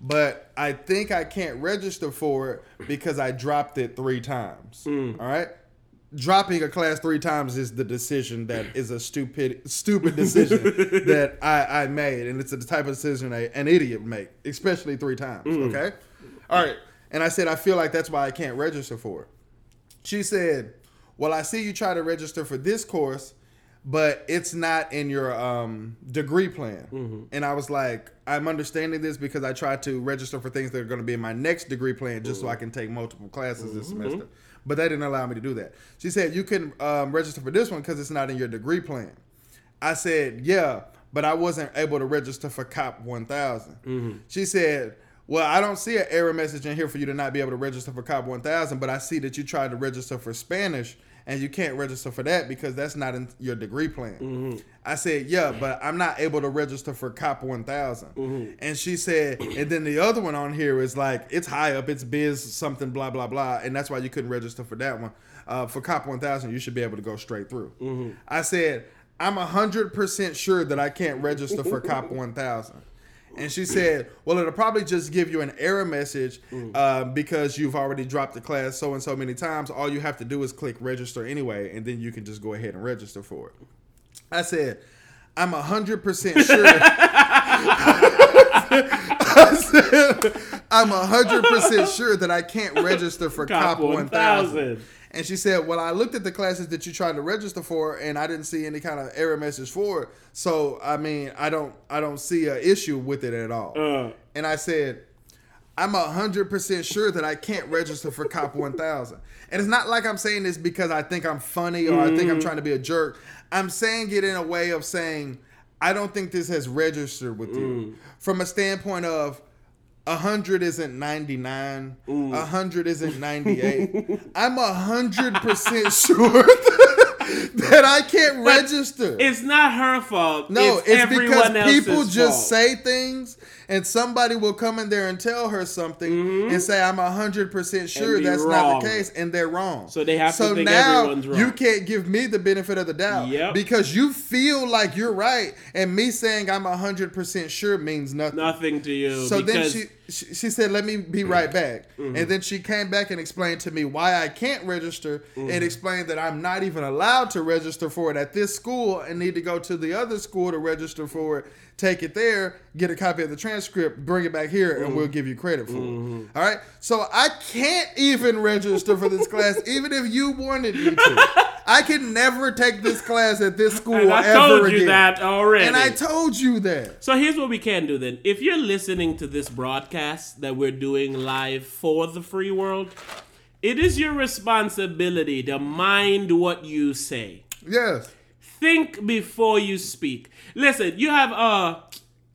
but i think i can't register for it because i dropped it three times. Mm. All right dropping a class three times is the decision that is a stupid stupid decision that I, I made. And it's the type of decision a, an idiot make especially three times mm. okay? All right. And i said i feel like that's why i can't register for it. She said well i see you try to register for this course but it's not in your um, degree plan. Mm-hmm. And i was like i'm understanding this because i tried to register for things that are going to be in my next degree plan just so i mm. can take multiple classes this mm-hmm. semester but they didn't allow me to do that. She said you can um, register for this one because it's not in your degree plan. I said yeah but i wasn't able to register for cop 1000 she said well, I don't see an error message in here for you to not be able to register for COP 1000, but I see that you tried to register for Spanish and you can't register for that because that's not in your degree plan. Mm-hmm. I said, yeah, but I'm not able to register for COP 1000. Mm-hmm. And she said, and then the other one on here is like, it's high up, it's biz something, blah, blah, blah. And that's why you couldn't register for that one. Uh, for COP 1000, you should be able to go straight through. Mm-hmm. I said, I'm 100% sure that I can't register for COP 1000. And she said, "Well, it'll probably just give you an error message uh, because you've already dropped the class so and so many times. All you have to do is click register anyway, and then you can just go ahead and register for it." I said, "I'm hundred percent sure." I said, "I'm hundred percent sure that I can't register for Cop COP 1000." 1000. And she said, "Well, I looked at the classes that you tried to register for, and I didn't see any kind of error message for it. So, I mean, I don't, I don't see an issue with it at all." Uh. And I said, "I'm hundred percent sure that I can't register for COP 1000." And it's not like I'm saying this because I think I'm funny or I think I'm trying to be a jerk. I'm saying it in a way of saying I don't think this has registered with you from a standpoint of. A hundred isn't ninety nine. A hundred isn't ninety eight. I'm a hundred percent sure that I can't register. It's not her fault. no, it's, it's, because people just fault. say things and somebody will come in there and tell her something and say, "I'm hundred percent sure Mm-hmm. that's not the case," and they're wrong. So they have to so think now everyone's wrong. you can't give me the benefit of the doubt Yep. because you feel like you're right, and me saying I'm hundred percent sure means nothing. Nothing to you. So then she, she she said, "Let me be right back," Mm-hmm. and then she came back and explained to me why I can't register, Mm-hmm. and explained that I'm not even allowed to register for it at this school, and need to go to the other school to register for it. Take it there, get a copy of the transcript, bring it back here, and Mm-hmm. we'll give you credit for it. All right. So I can't even register for this class, even if you wanted me to. I can never take this class at this school and I ever told you again. that already. and I told you that. So here's what we can do then. If you're listening to this broadcast that we're doing live for the free world, it is your responsibility to mind what you say. Yes. Think before you speak. Listen, you have uh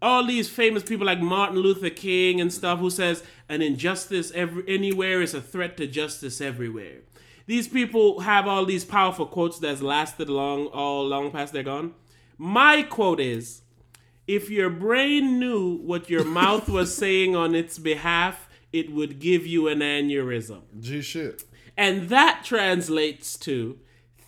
all these famous people like Martin Luther King and stuff who says an injustice every, anywhere is a threat to justice everywhere. These people have all these powerful quotes that's lasted long all long past they're gone. My quote is if your brain knew what your mouth was saying on its behalf, it would give you an aneurysm. G shit. And that translates to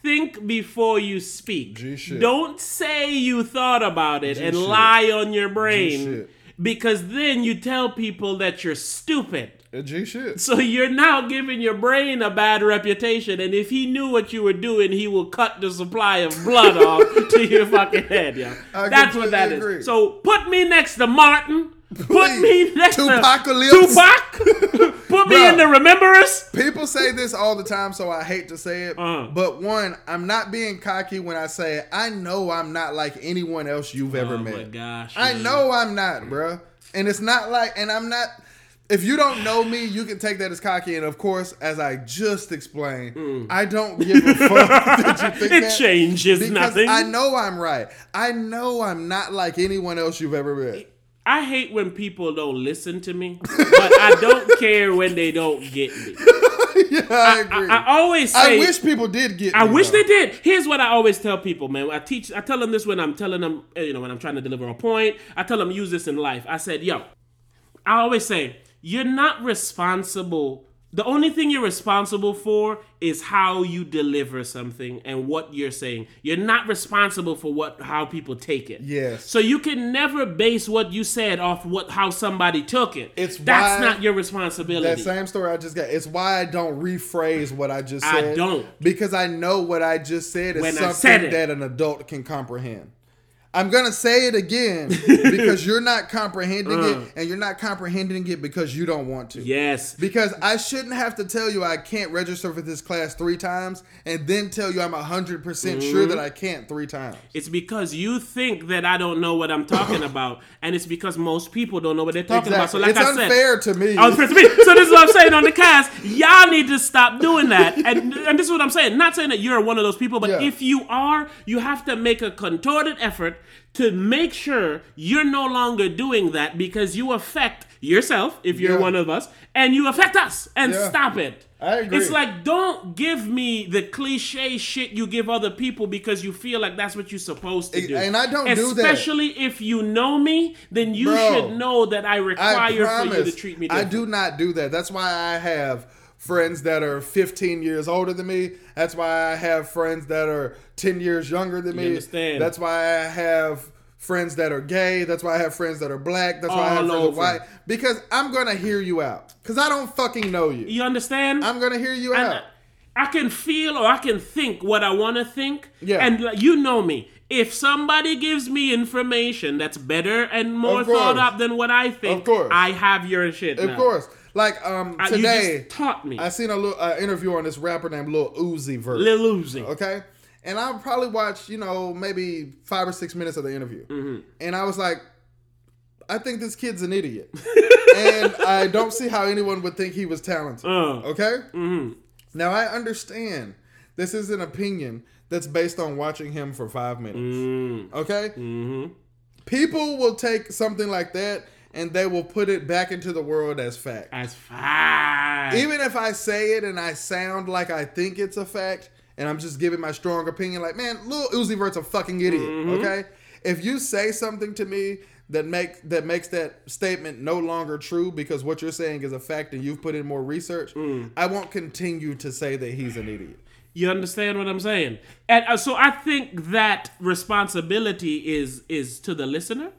think before you speak. G shit. Don't say you thought about it and shit. lie on your brain shit. because then you tell people that you're stupid. Uh, G shit. So you're now giving your brain a bad reputation, and if he knew what you were doing, he will cut the supply of blood off to your fucking head. I That's what that completely is. So put me next to Martin. Put me next to Tupac. put me Bruh. in the Rememberers. People say this all the time, so I hate to say it. Uh. But one, I'm not being cocky when I say it. I know I'm not like anyone else you've ever Oh met. my gosh. I man. know I'm not, bruh. And it's not like, and I'm not. If you don't know me, you can take that as cocky. And of course, as I just explained, I don't give a fuck that you think Mm. It changes because nothing. I know I'm right. I know I'm not like anyone else you've ever met. I hate when people don't listen to me, but I don't care when they don't get me. yeah, I agree. I, I, I always say, I wish people did get. I me, wish though. they did. Here's what I always tell people, man. I teach, I tell them this when I'm telling them, eh, you know, when I'm trying to deliver a point. I tell them use this in life. I said, yo, I always say, you're not responsible. The only thing you're responsible for is how you deliver something and what you're saying. You're not responsible for what how people take it. Yes. So you can never base what you said off what how somebody took it. It's that's why- not your responsibility. That same story I just got. It's why I don't rephrase what I just said. I don't. because I know what I just said is When something said that an adult can comprehend. I'm gonna say it again because you're not comprehending Uh. it, and you're not comprehending it because you don't want to. yes. Because I shouldn't have to tell you I can't register for this class three times, and then tell you I'm hundred percent sure Mm-hmm. that I can't three times. It's because you think that I don't know what I'm talking about, and it's because most people don't know what they're talking about. So, like it's I said, it's unfair to me. Oh, it's to me. So this is what I'm saying on the cast. Y'all need to stop doing that. And and this is what I'm saying. Not saying that you're one of those people, but Yeah. if you are, you have to make a contorted effort to make sure you're no longer doing that because you affect yourself if you're Yeah. one of us, and you affect us. And Yeah. stop it. I agree. It's like don't give me the cliche shit you give other people because you feel like that's what you're supposed to do. and I don't do that. Especially if you know me, then you Bro, should know that I I require for you to treat me I do not do that. That's why I have friends that are 15 years older than me. That's why I have friends that are 10 years younger than me. understand. That's why I have friends that are gay. That's why I have friends that are black. That's why I have friends that are white. Because I'm gonna hear you out. Because I don't fucking know you. You understand? I'm gonna hear you And out. I can feel or I can think what I want to think. Yeah. And you know me. If somebody gives me information that's better and more thought up than what I think, Of course. I have your shit. Of now. course. Like um today, just taught me. I seen a little uh, interview on this rapper named Lil Uzi Vert. Lil Uzi. Okay. And I probably watched, you know, maybe five or six minutes of the interview. Mm-hmm. And I was like, I think this kid's an idiot. and I don't see how anyone would think he was talented. Uh, Okay? mhm. Now I understand this is an opinion that's based on watching him for five minutes. Mm, Okay? mhm. People will take something like that and they will put it back into the world as fact. As fact. Even if I say it and I sound like I think it's a fact, and I'm just giving my strong opinion, like, man, Lil Uzi Vert's a fucking idiot, Mm-hmm. okay? If you say something to me that make that makes that statement no longer true because what you're saying is a fact and you've put in more research, Mm. I won't continue to say that he's an idiot. You understand what I'm saying? And uh, so I think that responsibility is is to the listener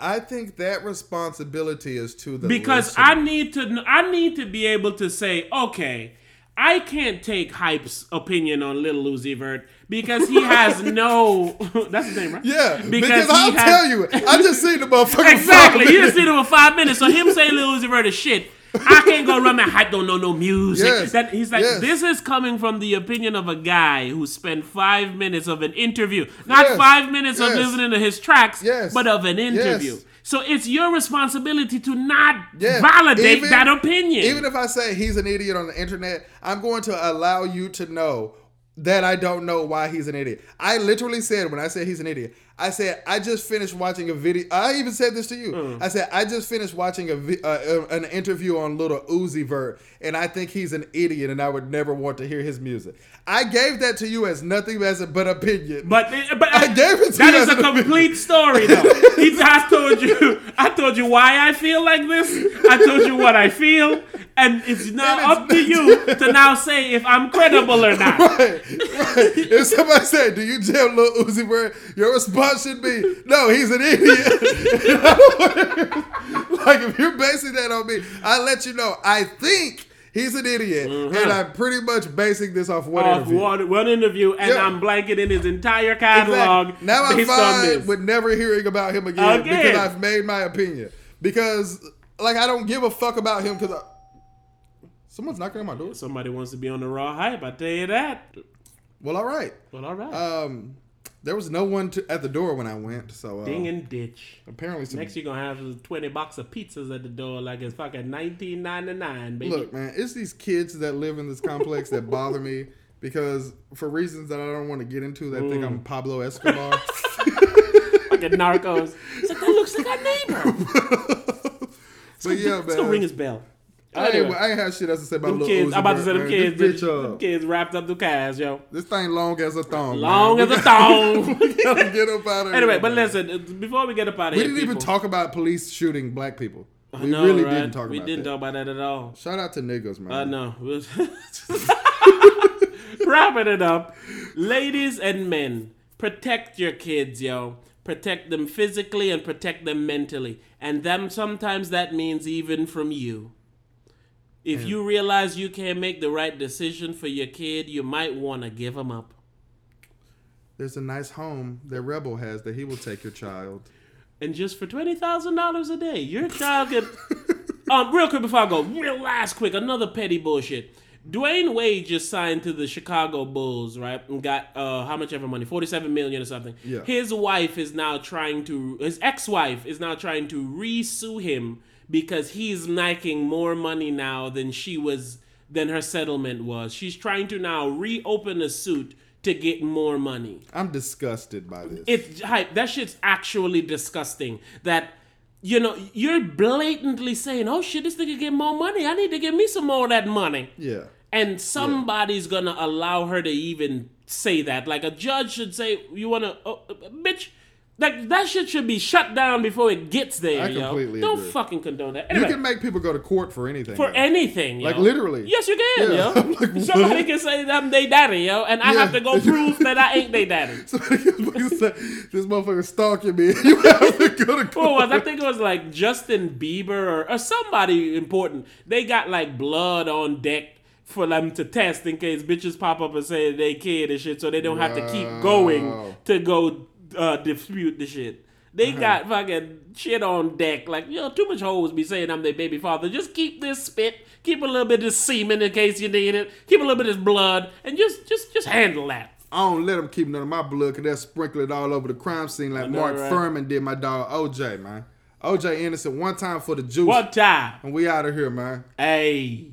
I think that responsibility is to the because listener. I need to I need to be able to say, okay, I can't take Hype's opinion on Little Uzi Vert because he has no. that's his name, right? yeah, because, because I'll has- tell you, I just seen the motherfucker. Exactly. You just seen him for five minutes. So him saying Lil Uzi Vert is shit. I can't go run my hype. Don't know no music. Yes. That he's like, Yes. this is coming from the opinion of a guy who spent five minutes of an interview, not Yes. five minutes of listening to his tracks, but of an interview. So it's your responsibility to not validate even- that opinion. Even if I say he's an idiot on the internet, I'm going to allow you to know that I don't know why he's an idiot. I literally said when I said he's an idiot, I said I just finished watching a video. I even said this to you. Mm. I said I just finished watching a vi- uh, uh, an interview on Little Uzi Vert, and I think he's an idiot, and I would never want to hear his music. I gave that to you as nothing as a, but opinion. But but I gave it to that you is a complete story though. He, I told you I told you why I feel like this. I told you what I feel, and it's now And it's up to you to now say if I'm credible or not. Right, right. If somebody said, "Do you jail Lil Uzi Vert?" Your response should be, "No, he's an idiot." like if you're basing that on me, I let you know. I think he's an idiot, and I'm pretty much basing this off one Off interview. one, one interview, and Yeah. I'm blanketing his entire catalog Exactly. Now I'm fine with never hearing about him again, Again. because I've made my opinion. Because like I don't give a fuck about him because someone's knocking on my door. Somebody wants to be on the raw hype. I tell you that. Well, all right. Well, all right. Um, there was no one to, at the door when I went, so uh, Ding and ditch. apparently some Next, you're gonna have 20 box of pizzas at the door like it's fucking 1999, baby. Look, man, it's these kids that live in this complex that bother me because for reasons that I don't want to get into, they think I'm Pablo Escobar. fucking narcos. It's like, that looks like our neighbor. but yeah, Let's go ring his bell. I, ain't. I ain't have shit else to say about Them little kids, Uzi I'm about to say them man. kids, This them, bitch, uh, them kids wrapped up the cars, yo. this thing long as a thong. Long man. as a thong. Get up out of anyway, here. but man. listen, uh, before we get up out of we here, we didn't even talk about police shooting black people. We know, really right? didn't talk We about didn't that. talk about that at all. Shout out to niggas, man. I know. Wrapping it up. Ladies and men, protect your kids, yo. Protect them physically and protect them mentally. And them sometimes that means even from you. If you realize you can't make the right decision for your kid, you might want to give him up. There's a nice home that Rebel has that he will take your child. And just for twenty thousand dollars a day, your child can. um, real quick before I go, real last quick, another petty bullshit. Dwyane Wade just signed to the Chicago Bulls, right? And got uh how much ever money, forty seven million or something. Yeah. His wife is now trying to, his ex wife is now trying to re-sue him because he's making more money now than she was than her settlement was. She's trying to now reopen a suit to get more money. I'm disgusted by this. It's hype. That shit's actually disgusting. That you know you're blatantly saying, "Oh shit, this nigga get more money. I need to give me some more of that money." yeah. And somebody's gonna allow her to even say that. Like a judge should say, "You wanna, oh, bitch." Like that shit should be shut down before it gets there, I yo. completely Don't agree. fucking condone that. You can make people go to court for anything. for though. anything, yo. Like, literally. Yes, you can, Yeah. yo. Like? Somebody can say I'm they daddy, yo, and I Yeah. have to go prove that I ain't they daddy. Somebody can say, this motherfucker stalking me. You have to go to oh, court. was? I think it was like Justin Bieber or, or somebody important. They got like blood on deck for them to test in case bitches pop up and say they kid and shit, so they don't have to keep going to go uh, dispute the shit. They got fucking shit on deck. Like, you know, too much hoes be saying I'm their baby father. Just keep this spit, keep a little bit of semen in case you need it, keep a little bit of blood, and just just just handle that. I don't let them keep none of my blood because they'll sprinkle it all over the crime scene like Mark right? Fuhrman did my dog OJ, man. OJ innocent one time for the juice. One time. And we out of here, man. Hey.